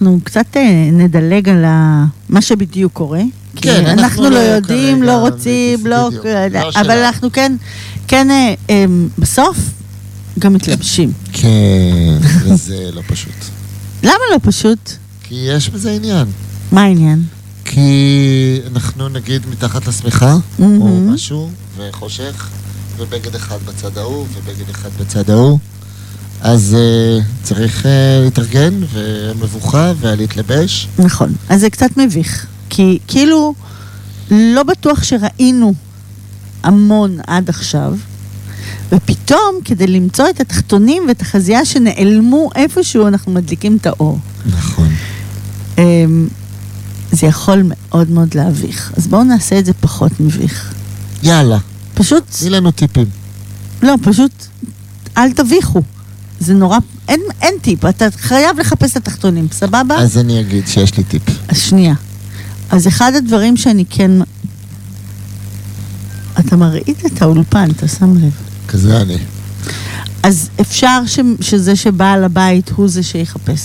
אנחנו קצת אה, נדלג על ה- מה שבדיוק קורה. כן, אנחנו אנחנו לא לא יודעים, לא רוצים, לא... לא אבל שלנו. אנחנו כן, כן, אה, אה, בסוף גם מתלבשים. כן, וזה לא פשוט. למה לא פשוט? כי יש בזה עניין. מה העניין? כי אנחנו נגיד מתחת לשמיכה, או. משהו, וחושך, ובגד אחד בצד ההוא, ובגד אחד בצד ההוא. אז uh, צריך uh, להתארגן, ומבוכה, ולהתלבש. נכון. אז זה קצת מביך. כי כאילו, לא בטוח שראינו המון עד עכשיו, ופתאום, כדי למצוא את התחתונים ואת החזייה שנעלמו איפשהו, אנחנו מדליקים את האור. נכון. אמ, זה יכול מאוד מאוד להביך. אז בואו נעשה את זה פחות מביך. יאללה, פשוט, תני לנו טיפים. לא, פשוט אל תביכו. זה נורא, אין, אין טיפ, אתה חייב לחפש את התחתונים, סבבה? אז אני אגיד שיש לי טיפ. אז שנייה. אז אחד הדברים שאני כן... אתה מרעיד את האולפן, אתה שם לב. כזה אני. אז אפשר ש... שזה שבעל הבית הוא זה שיחפש.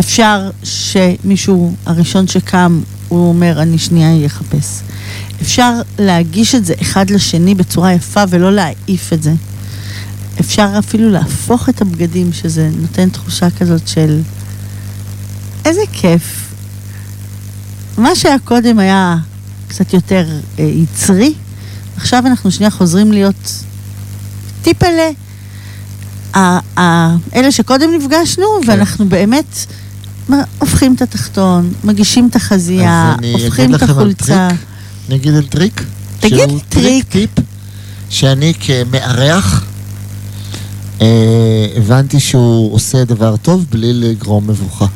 אפשר שמישהו, הראשון שקם, הוא אומר, אני שנייה יחפש. אפשר להגיש את זה אחד לשני בצורה יפה ולא להעיף את זה. אפשר אפילו להפוך את הבגדים, שזה נותן תחושה כזאת של איזה כיף. מה שהיה קודם היה קצת יותר אה, יצרי, עכשיו אנחנו שנייה חוזרים להיות טיפלה. אלה שקודם נפגשנו, כן. ואנחנו באמת הופכים את התחתון, מגישים את החזייה, אז אני הופכים אגיד את לכם על החולצה. טריק. אני אגיד על טריק. תגיד שהוא טריק. טיפ שאני כמארח הבנתי שהוא עושה דבר טוב בלי לגרום מבוכה.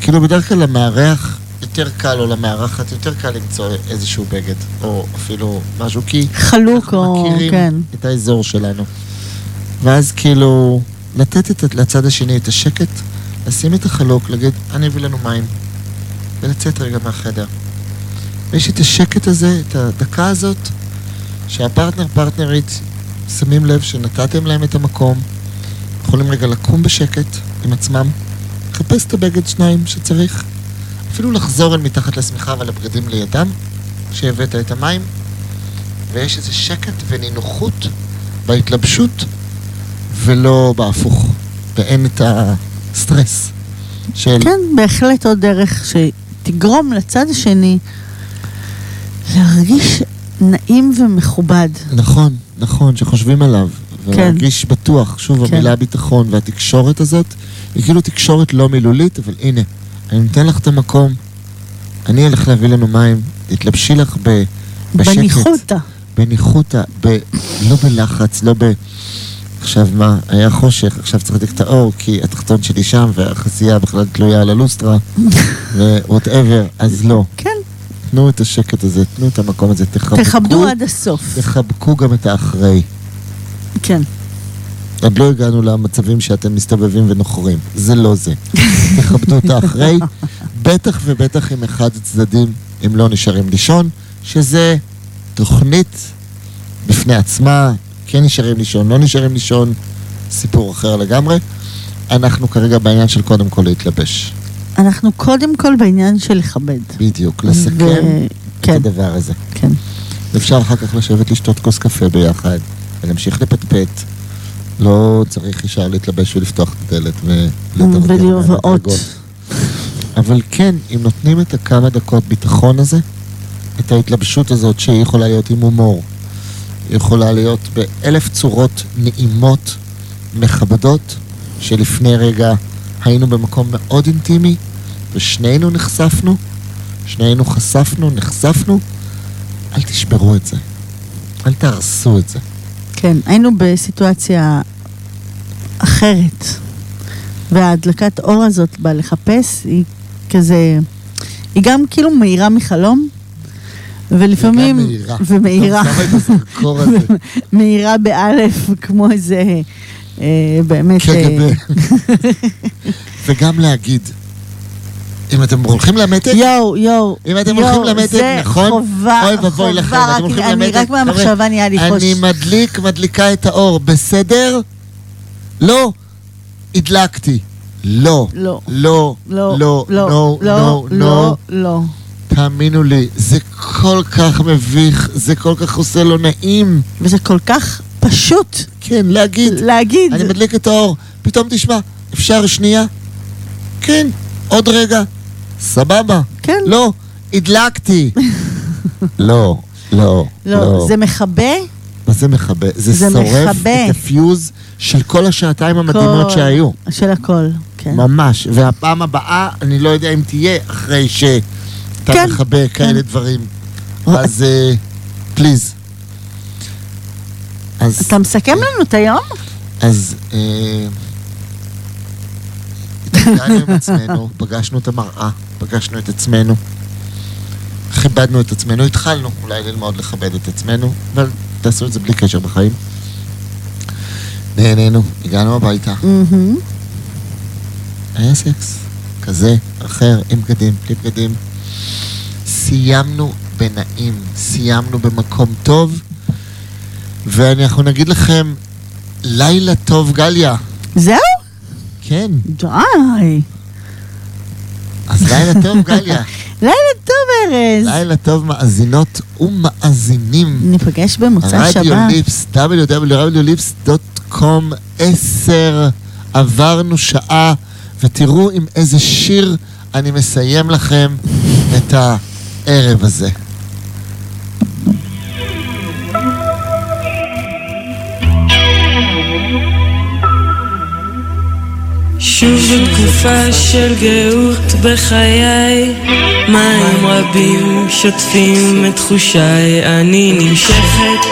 כאילו בדרך כלל למארח יותר קל, או למארחת יותר קל למצוא איזשהו בגד, או אפילו משהו, כי חלוק אנחנו או... מכירים כן. את האזור שלנו. ואז כאילו, לתת את, לצד השני את השקט, לשים את החלוק, להגיד, אני אביא לנו מים, ולצאת רגע מהחדר. ויש את השקט הזה, את הדקה הזאת, שהפרטנר, פרטנרית, שמים לב שנתתם להם את המקום, יכולים רגע לקום בשקט עם עצמם, לחפש את הבגד שניים שצריך, אפילו לחזור אל מתחת לשמיכה ולבגדים לידם, שהבאת את המים, ויש איזה שקט ונינוחות בהתלבשות, ולא בהפוך, ואין את הסטרס של... כן, בהחלט עוד דרך שתגרום לצד השני להרגיש נעים ומכובד. נכון, נכון, שחושבים עליו. כן. ולהרגיש בטוח. שוב, כן. המילה ביטחון והתקשורת הזאת, היא כאילו תקשורת לא מילולית, אבל הנה, אני נותן לך את המקום, אני אלך להביא לנו מים, תתלבשי לך ב... בשקט. בניחותא. בניחותא, ב... לא בלחץ, לא ב... עכשיו מה, היה חושך, עכשיו צריך להדליק את האור, כי התחתון שלי שם, והחזייה בכלל תלויה על הלוסטרה, ו whatever, אז לא. כן, תנו את השקט הזה, תנו את המקום הזה, תחבקו. תכבדו עד הסוף. תחבקו גם את האחרי. כן. עוד לא הגענו למצבים שאתם מסתובבים ונוחרים. זה לא זה. תכבדו את האחרי, בטח ובטח אם אחד הצדדים, אם לא נשארים לישון, שזה תוכנית בפני עצמה, כן נשארים לישון, לא נשארים לישון, סיפור אחר לגמרי. אנחנו כרגע בעניין של קודם כל להתלבש. אנחנו קודם כל בעניין של לכבד. בדיוק, לסכם ו- את כן, הדבר הזה. כן. אפשר אחר כך לשבת לשתות כוס קפה ביחד, ולהמשיך לפטפט. לא צריך ישר להתלבש ולפתוח את הדלת ולדרדר. אבל כן, אם נותנים את הכמה דקות ביטחון הזה, את ההתלבשות הזאת שהיא יכולה להיות עם הומור, היא יכולה להיות באלף צורות נעימות, מכבדות, שלפני רגע היינו במקום מאוד אינטימי, ושנינו נחשפנו, שנינו חשפנו, נחשפנו, אל תשברו את זה. אל תהרסו את זה. כן, היינו בסיטואציה אחרת, וההדלקת אור הזאת באה לחפש, היא כזה, היא גם כאילו מהירה מחלום, ולפעמים... וגם מהירה. ומהירה. מהירה באלף, כמו איזה, באמת... אה, קג"ב. וגם להגיד, אם אתם הולכים למתג, יואו, יואו. אם אתם יואו, הולכים למתג, נכון? חובה, אוי ואבוי לכם, אתם הולכים אני למתג. רק מהמחשבה נהיה לי חוש. אני מדליק, מדליקה את האור, בסדר? לא. הדלקתי. לא. לא. לא. לא, לא. לא, לא. לא, לא. לא, לא. תאמינו לי, זה כל כך מביך, זה כל כך עושה לא נעים. וזה כל כך פשוט כן, להגיד. להגיד. אני מדליק את האור, פתאום תשמע, אפשר שנייה? כן, עוד רגע. סבבה. כן. לא, הדלקתי. לא, לא, לא, זה מכבה מה זה מכבה? זה, זה שורף. את הפיוז של כל השעתיים המדהימות כל- שהיו. של הכל, כן. ממש. והפעם הבאה, אני לא יודע אם תהיה אחרי שאתה כן, מכבה כאלה כן. דברים. אז פליז. אז... אתה מסכם לנו את היום? אז אה, התרגלנו עם עצמנו, פגשנו את המראה, פגשנו את עצמנו, כיבדנו את עצמנו, התחלנו אולי ללמוד לכבד את עצמנו, אבל תעשו את זה בלי קשר בחיים. נהנינו, הגענו הביתה. היה סקס, כזה, אחר, עם בגדים, בלי בגדים. סיימנו בנעים, סיימנו במקום טוב, ואנחנו נגיד לכם, לילה טוב, גליה. זהו? כן, די. אז לילה טוב, גליה. לילה טוב, ארז. לילה טוב, מאזינות ומאזינים. ניפגש במוצאי רדיו שבת. ליפס, www.radiolips.com, עשר, עברנו שעה, ותראו עם איזה שיר אני מסיים לכם את הערב הזה. שוב תקופה של גאות בחיי, מים רבים שוטפים את תחושיי, אני נמשכת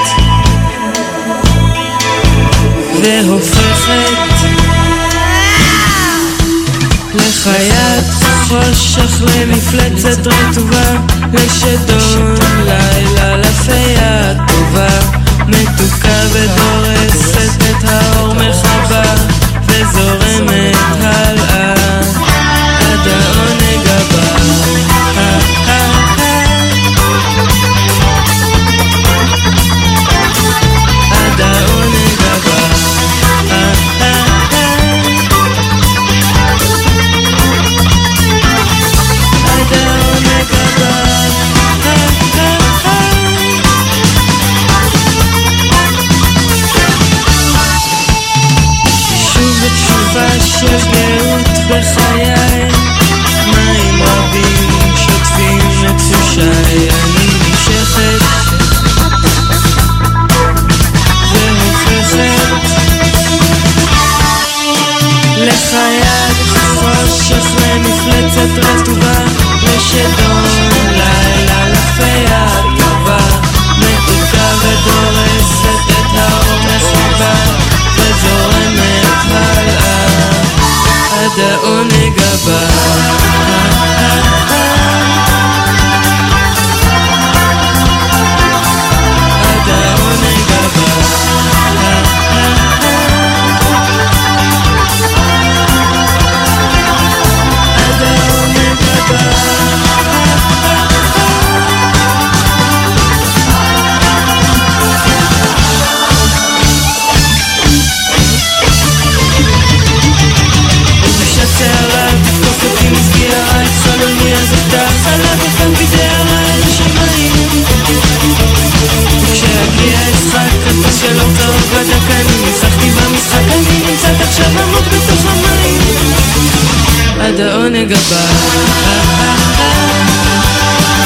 והופכת לחיית חושך, למפלצת רטובה, לשדון לילה, לפיה טובה, מתוקה ודורסת את האור מחבה, וזורמת הלאה של גאות בחיי, מים רבים שוטפים את תחושיי, אני נמשכת והופכת לחיית חושך, למפלצת רטובה, לשדון לילה, לפיה טובה, מתוקה ודורסת את האור מחובה, וזורמת עד העונג הבא. אפשר למות בסוף המים. עד העונג הבא.